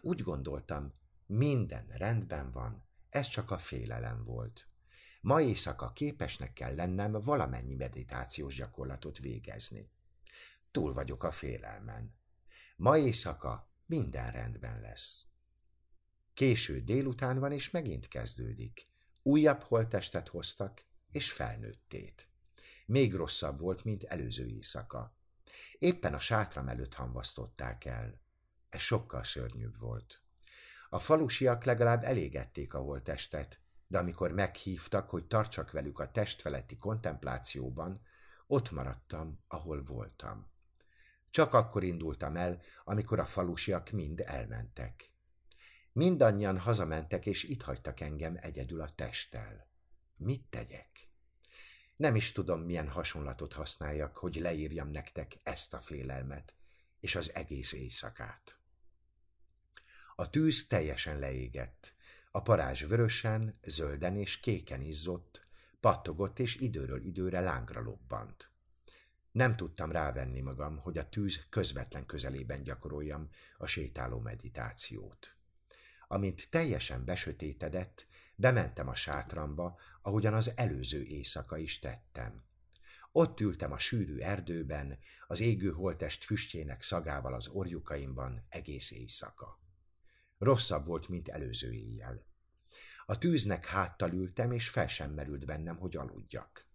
Úgy gondoltam, minden rendben van, ez csak a félelem volt. Ma éjszaka képesnek kell lennem valamennyi meditációs gyakorlatot végezni. Túl vagyok a félelmen. Ma éjszaka minden rendben lesz. Késő délután van, és megint kezdődik. Újabb holtestet hoztak, és felnőttét. Még rosszabb volt, mint előző éjszaka. Éppen a sátram előtt hamvasztották el. Ez sokkal szörnyűbb volt. A falusiak legalább elégették a holtestet, de amikor meghívtak, hogy tartsak velük a testfeletti kontemplációban, ott maradtam, ahol voltam. Csak akkor indultam el, amikor a falusiak mind elmentek. Mindannyian hazamentek, és itt hagytak engem egyedül a testtel. Mit tegyek? Nem is tudom, milyen hasonlatot használjak, hogy leírjam nektek ezt a félelmet, és az egész éjszakát. A tűz teljesen leégett. A parázs vörösen, zölden és kéken izzott, pattogott és időről időre lángra lobbant. Nem tudtam rávenni magam, hogy a tűz közvetlen közelében gyakoroljam a sétáló meditációt. Amint teljesen besötétedett, bementem a sátramba, ahogyan az előző éjszaka is tettem. Ott ültem a sűrű erdőben, az égő holtest füstjének szagával az orjukaimban egész éjszaka. Rosszabb volt, mint előző éjjel. A tűznek háttal ültem, és fel sem merült bennem, hogy aludjak.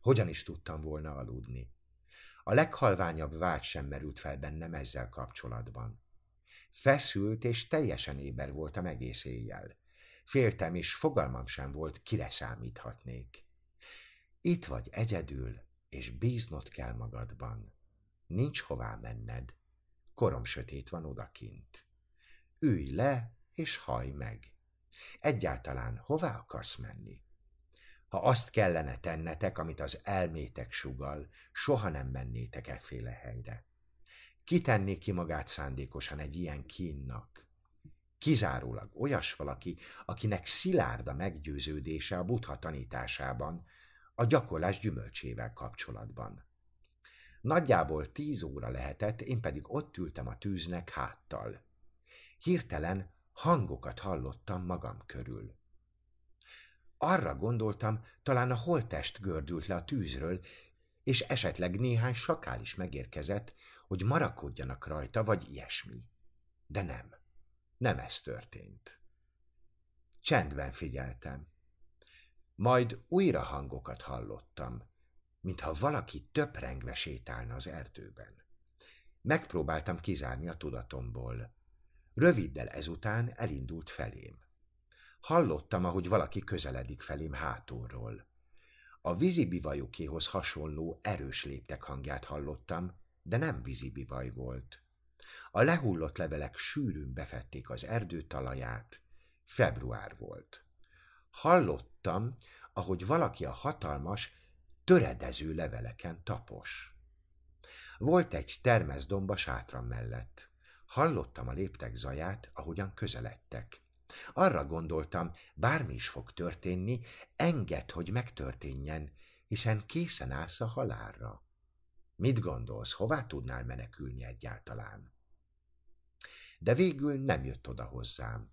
Hogyan is tudtam volna aludni? A leghalványabb vágy sem merült fel bennem ezzel kapcsolatban. Feszült és teljesen éber voltam egész éjjel. Féltem, és fogalmam sem volt, kire számíthatnék. Itt vagy egyedül, és bíznod kell magadban. Nincs hová menned. Korom sötét van odakint. Ülj le, és haj meg. Egyáltalán hová akarsz menni? Ha azt kellene tennetek, amit az elmétek sugal, soha nem mennétek efféle helyre. Kitenné ki magát szándékosan egy ilyen kínnak? Kizárólag olyas valaki, akinek szilárd a meggyőződése a buddha tanításában, a gyakorlás gyümölcsével kapcsolatban. Nagyjából tíz óra lehetett, én pedig ott ültem a tűznek háttal. Hirtelen hangokat hallottam magam körül. Arra gondoltam, talán a holtest gördült le a tűzről, és esetleg néhány sakál is megérkezett, hogy marakodjanak rajta, vagy ilyesmi. De nem. Nem ez történt. Csendben figyeltem. Majd újra hangokat hallottam, mintha valaki töprengve sétálna az erdőben. Megpróbáltam kizárni a tudatomból. Röviddel ezután elindult felém. Hallottam, ahogy valaki közeledik felém hátulról. A vízibivajukéhoz hasonló erős léptek hangját hallottam, de nem vízibivaj volt. A lehullott levelek sűrűn befették az erdő talaját. Február volt. Hallottam, ahogy valaki a hatalmas, töredező leveleken tapos. Volt egy termeszdomba sátram mellett. Hallottam a léptek zaját, ahogyan közeledtek. Arra gondoltam, bármi is fog történni, enged, hogy megtörténjen, hiszen készen állsz a halálra. Mit gondolsz, hová tudnál menekülni egyáltalán? De végül nem jött oda hozzám.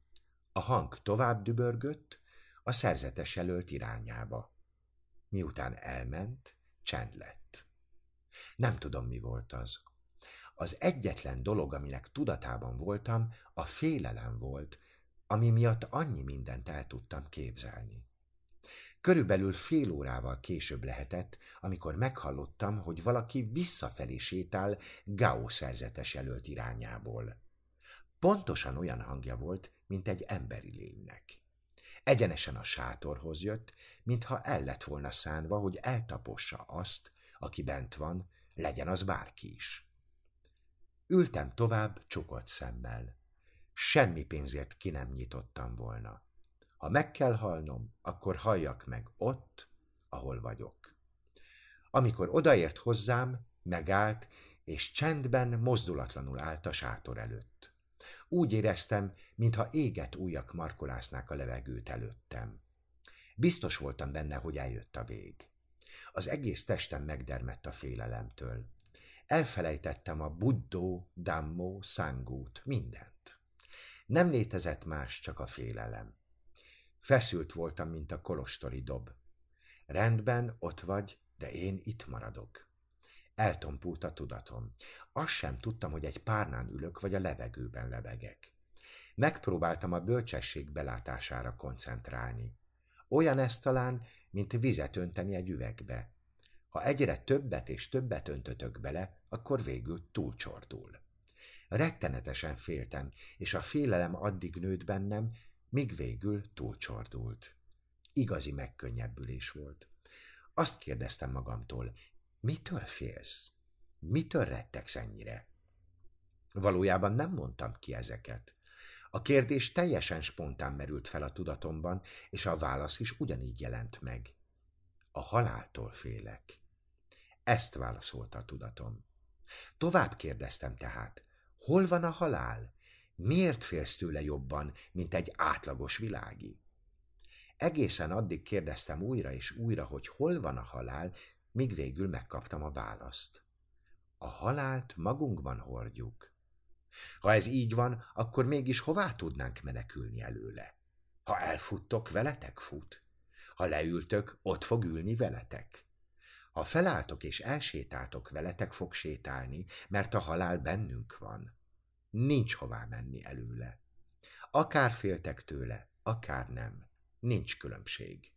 A hang tovább dübörgött, a szerzetes jelölt irányába. Miután elment, Csend lett. Nem tudom, mi volt az. Az egyetlen dolog, aminek tudatában voltam, a félelem volt, ami miatt annyi mindent el tudtam képzelni. Körülbelül fél órával később lehetett, amikor meghallottam, hogy valaki visszafelé sétál Gao szerzetes jelölt irányából. Pontosan olyan hangja volt, mint egy emberi lénynek. Egyenesen a sátorhoz jött, mintha el lett volna szánva, hogy eltapossa azt, aki bent van, legyen az bárki is. Ültem tovább csukott szemmel. Semmi pénzért ki nem nyitottam volna. Ha meg kell halnom, akkor halljak meg ott, ahol vagyok. Amikor odaért hozzám, megállt, és csendben, mozdulatlanul állt a sátor előtt. Úgy éreztem, mintha éget újak markolásznák a levegőt előttem. Biztos voltam benne, hogy eljött a vég. Az egész testem megdermett a félelemtől. Elfelejtettem a buddó, dammó, szángút, mindent. Nem létezett más, csak a félelem. Feszült voltam, mint a kolostori dob. Rendben, ott vagy, de én itt maradok. Eltompult a tudatom. Azt sem tudtam, hogy egy párnán ülök, vagy a levegőben lebegek. Megpróbáltam a bölcsesség belátására koncentrálni. Olyan ez talán, mint vizet önteni egy üvegbe. Ha egyre többet és többet öntötök bele, akkor végül túlcsordul. Rettenetesen féltem, és a félelem addig nőtt bennem, míg végül túlcsordult. Igazi megkönnyebbülés volt. Azt kérdeztem magamtól, mitől félsz? Mitől rettegsz ennyire? Valójában nem mondtam ki ezeket. A kérdés teljesen spontán merült fel a tudatomban, és a válasz is ugyanígy jelent meg. A haláltól félek. Ezt válaszolta a tudatom. Tovább kérdeztem tehát, hol van a halál? Miért félsz tőle jobban, mint egy átlagos világi? Egészen addig kérdeztem újra és újra, hogy hol van a halál, míg végül megkaptam a választ. A halált magunkban hordjuk. Ha ez így van, akkor mégis hová tudnánk menekülni előle? Ha elfuttok, veletek fut. Ha leültök, ott fog ülni veletek. Ha felálltok és elsétáltok, veletek fog sétálni, mert a halál bennünk van. Nincs hová menni előle. Akár féltek tőle, akár nem. Nincs különbség.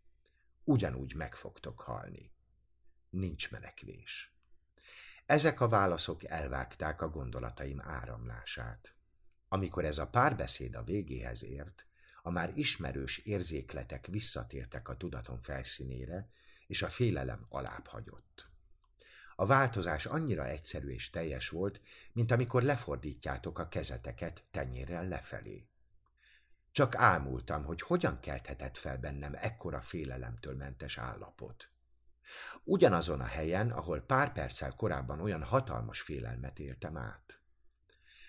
Ugyanúgy meg fogtok halni. Nincs menekvés. Ezek a válaszok elvágták a gondolataim áramlását. Amikor ez a párbeszéd a végéhez ért, a már ismerős érzékletek visszatértek a tudatom felszínére, és a félelem alább hagyott. A változás annyira egyszerű és teljes volt, mint amikor lefordítjátok a kezeteket tenyérrel lefelé. Csak ámultam, hogy hogyan kelthetett fel bennem ekkora félelemtől mentes állapot. Ugyanazon a helyen, ahol pár perccel korábban olyan hatalmas félelmet éltem át.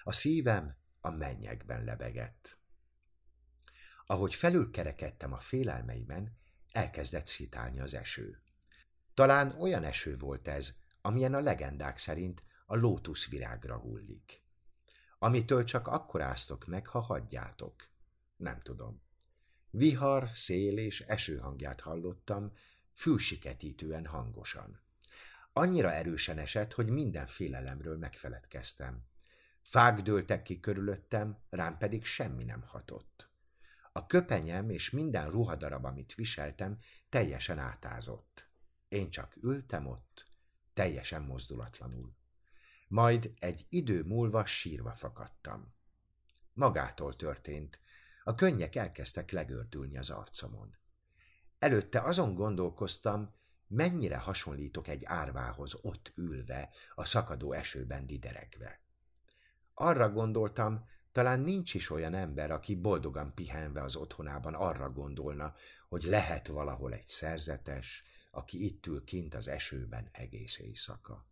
A szívem a mennyekben lebegett. Ahogy felülkerekedtem a félelmeimen, elkezdett szitálni az eső. Talán olyan eső volt ez, amilyen a legendák szerint a lótuszvirágra hullik. Amitől csak akkor áztok meg, ha hagyjátok. Nem tudom. Vihar, szél és eső hangját hallottam, fülsiketítően hangosan. Annyira erősen esett, hogy minden félelemről megfeledkeztem. Fák dőltek ki körülöttem, rám pedig semmi nem hatott. A köpenyem és minden ruhadarab, amit viseltem, teljesen átázott. Én csak ültem ott, teljesen mozdulatlanul. Majd egy idő múlva sírva fakadtam. Magától történt, a könnyek elkezdtek legördülni az arcomon. Előtte azon gondolkoztam, mennyire hasonlítok egy árvához ott ülve, a szakadó esőben dideregve. Arra gondoltam, talán nincs is olyan ember, aki boldogan pihenve az otthonában arra gondolna, hogy lehet valahol egy szerzetes, aki itt ül kint az esőben egész éjszaka.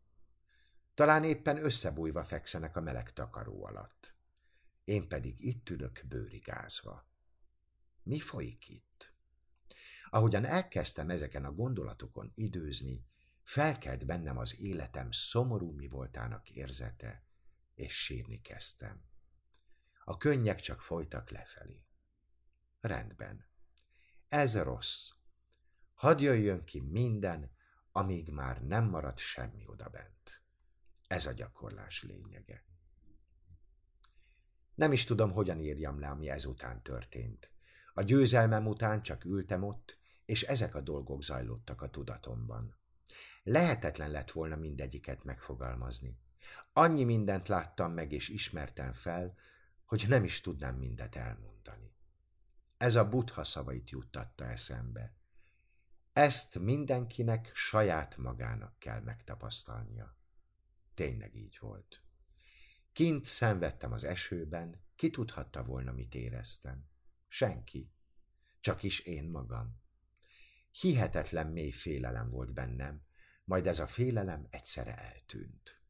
Talán éppen összebújva fekszenek a meleg takaró alatt. Én pedig itt ülök bőrigázva. Mi folyik itt? Ahogyan elkezdtem ezeken a gondolatokon időzni, felkelt bennem az életem szomorú mi voltának érzete, és sírni kezdtem. A könnyek csak folytak lefelé. Rendben. Ez rossz. Hadd jöjjön ki minden, amíg már nem marad semmi odabent. Ez a gyakorlás lényege. Nem is tudom, hogyan írjam le, ami ezután történt. A győzelmem után csak ültem ott, és ezek a dolgok zajlottak a tudatomban. Lehetetlen lett volna mindegyiket megfogalmazni. Annyi mindent láttam meg és ismertem fel, hogy nem is tudnám mindet elmondani. Ez a butha szavait juttatta eszembe. Ezt mindenkinek saját magának kell megtapasztalnia. Tényleg így volt. Kint szenvedtem az esőben, ki tudhatta volna, mit éreztem. Senki. Csak is én magam. Hihetetlen mély félelem volt bennem, majd ez a félelem egyszerre eltűnt.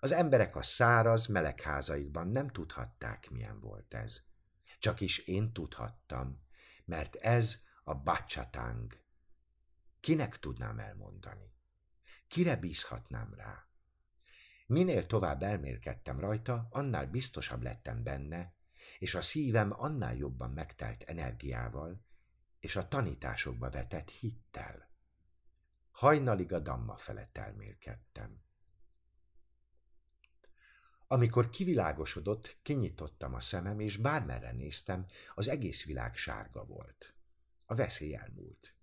Az emberek a száraz, meleg házaikban nem tudhatták, milyen volt ez. Csak is én tudhattam, mert ez a bacsatáng. Kinek tudnám elmondani? Kire bízhatnám rá? Minél tovább elmérkedtem rajta, annál biztosabb lettem benne, és a szívem annál jobban megtelt energiával, és a tanításokba vetett hittel. Hajnalig a damma felett elmélkedtem. Amikor kivilágosodott, kinyitottam a szemem, és bármerre néztem, az egész világ sárga volt. A veszély elmúlt.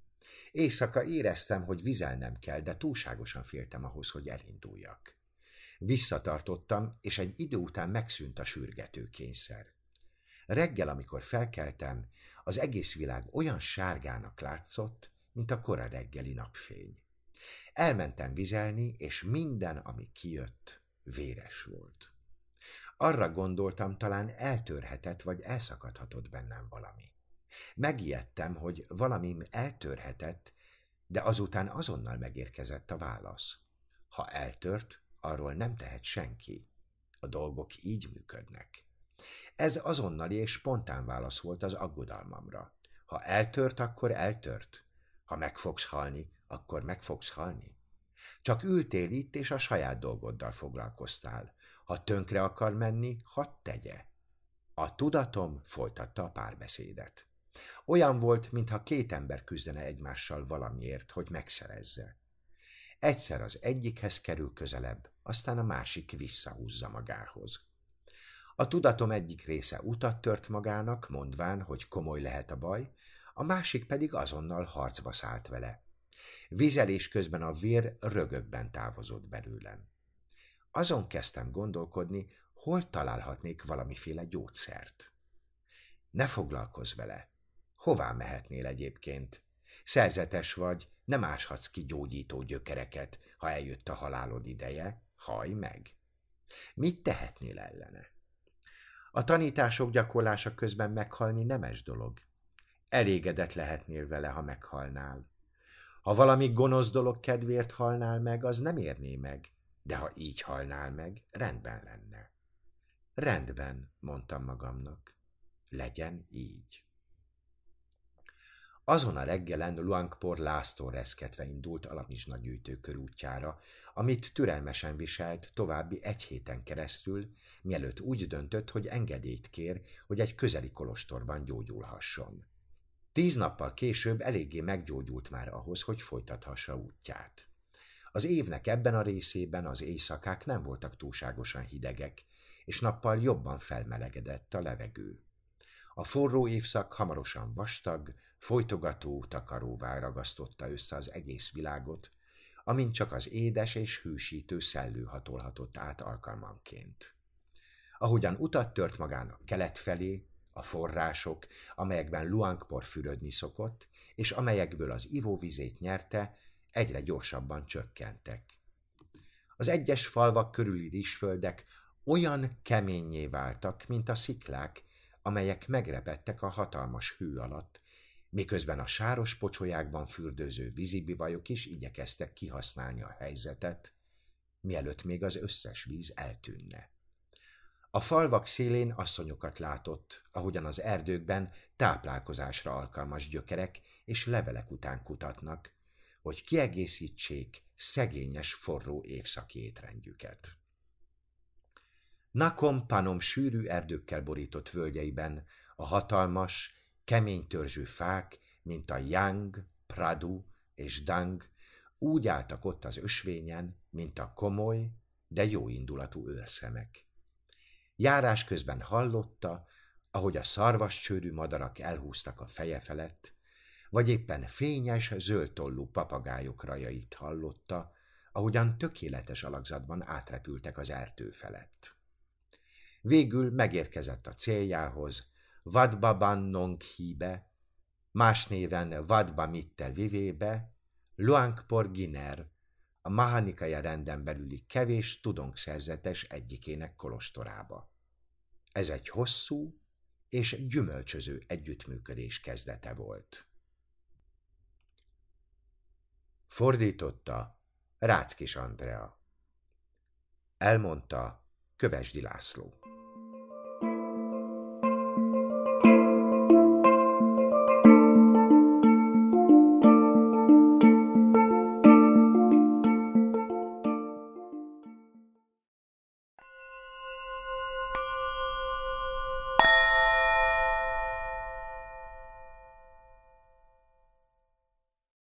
Éjszaka éreztem, hogy vizelnem kell, de túlságosan féltem ahhoz, hogy elinduljak. Visszatartottam, és egy idő után megszűnt a sürgető kényszer. Reggel, amikor felkeltem, az egész világ olyan sárgának látszott, mint a kora reggeli napfény. Elmentem vizelni, és minden, ami kijött, véres volt. Arra gondoltam, talán eltörhetett, vagy elszakadhatott bennem valami. Megijedtem, hogy valamim eltörhetett, de azután azonnal megérkezett a válasz. Ha eltört, arról nem tehet senki. A dolgok így működnek. Ez azonnali és spontán válasz volt az aggodalmamra. Ha eltört, akkor eltört. Ha meg fogsz halni, akkor meg fogsz halni. Csak ültél itt, és a saját dolgoddal foglalkoztál. Ha tönkre akar menni, hadd tegye. A tudatom folytatta a párbeszédet. Olyan volt, mintha két ember küzdene egymással valamiért, hogy megszerezze. Egyszer az egyikhez kerül közelebb, aztán a másik visszahúzza magához. A tudatom egyik része utat tört magának, mondván, hogy komoly lehet a baj, a másik pedig azonnal harcba szállt vele. Vizelés közben a vér rögökben távozott belőlem. Azon kezdtem gondolkodni, hol találhatnék valamiféle gyógyszert. Ne foglalkozz vele. Hová mehetnél egyébként? Szerzetes vagy, nem áshatsz ki gyógyító gyökereket, ha eljött a halálod ideje, haj meg. Mit tehetnél ellene? A tanítások gyakorlása közben meghalni nemes dolog. Elégedett lehetnél vele, ha meghalnál. Ha valami gonosz dolog kedvéért halnál meg, az nem érné meg, de ha így halnál meg, rendben lenne. Rendben, mondtam magamnak. Legyen így. Azon a reggelen Luangpor László reszketve indult Alamizsna gyűjtő körútjára, amit türelmesen viselt további egy héten keresztül, mielőtt úgy döntött, hogy engedélyt kér, hogy egy közeli kolostorban gyógyulhasson. Tíz nappal később eléggé meggyógyult már ahhoz, hogy folytathassa útját. Az évnek ebben a részében az éjszakák nem voltak túlságosan hidegek, és nappal jobban felmelegedett a levegő. A forró évszak hamarosan vastag, folytogató takaróvá ragasztotta össze az egész világot, amint csak az édes és hűsítő szellő hatolhatott át alkalmanként. Ahogyan utat tört magának kelet felé, a források, amelyekben Luangpor fürödni szokott, és amelyekből az ivóvizét nyerte, egyre gyorsabban csökkentek. Az egyes falvak körüli rizsföldek olyan keményé váltak, mint a sziklák, amelyek megrepettek a hatalmas hő alatt, miközben a sáros pocsolyákban fürdőző vízibivajok is igyekeztek kihasználni a helyzetet, mielőtt még az összes víz eltűnne. A falvak szélén asszonyokat látott, ahogyan az erdőkben táplálkozásra alkalmas gyökerek és levelek után kutatnak, hogy kiegészítsék szegényes forró évszaki étrendjüket. Nakom Panom sűrű erdőkkel borított völgyeiben a hatalmas, kemény törzsű fák, mint a Yang, Pradu és Dang, úgy álltak ott az ösvényen, mint a komoly, de jó indulatú őrszemek. Járás közben hallotta, ahogy a szarvascsőrű madarak elhúztak a feje felett, vagy éppen fényes, zöldtollú papagájok rajait hallotta, ahogyan tökéletes alakzatban átrepültek az erdő felett. Végül megérkezett a céljához, Vadba híbe, más néven Vadba Mitte Vivébe, Luangpor Giner, a Mahanikaja renden belüli kevés szerzetes egyikének kolostorába. Ez egy hosszú és gyümölcsöző együttműködés kezdete volt. Fordította Ráckis Andrea. Elmondta Kövesdi László.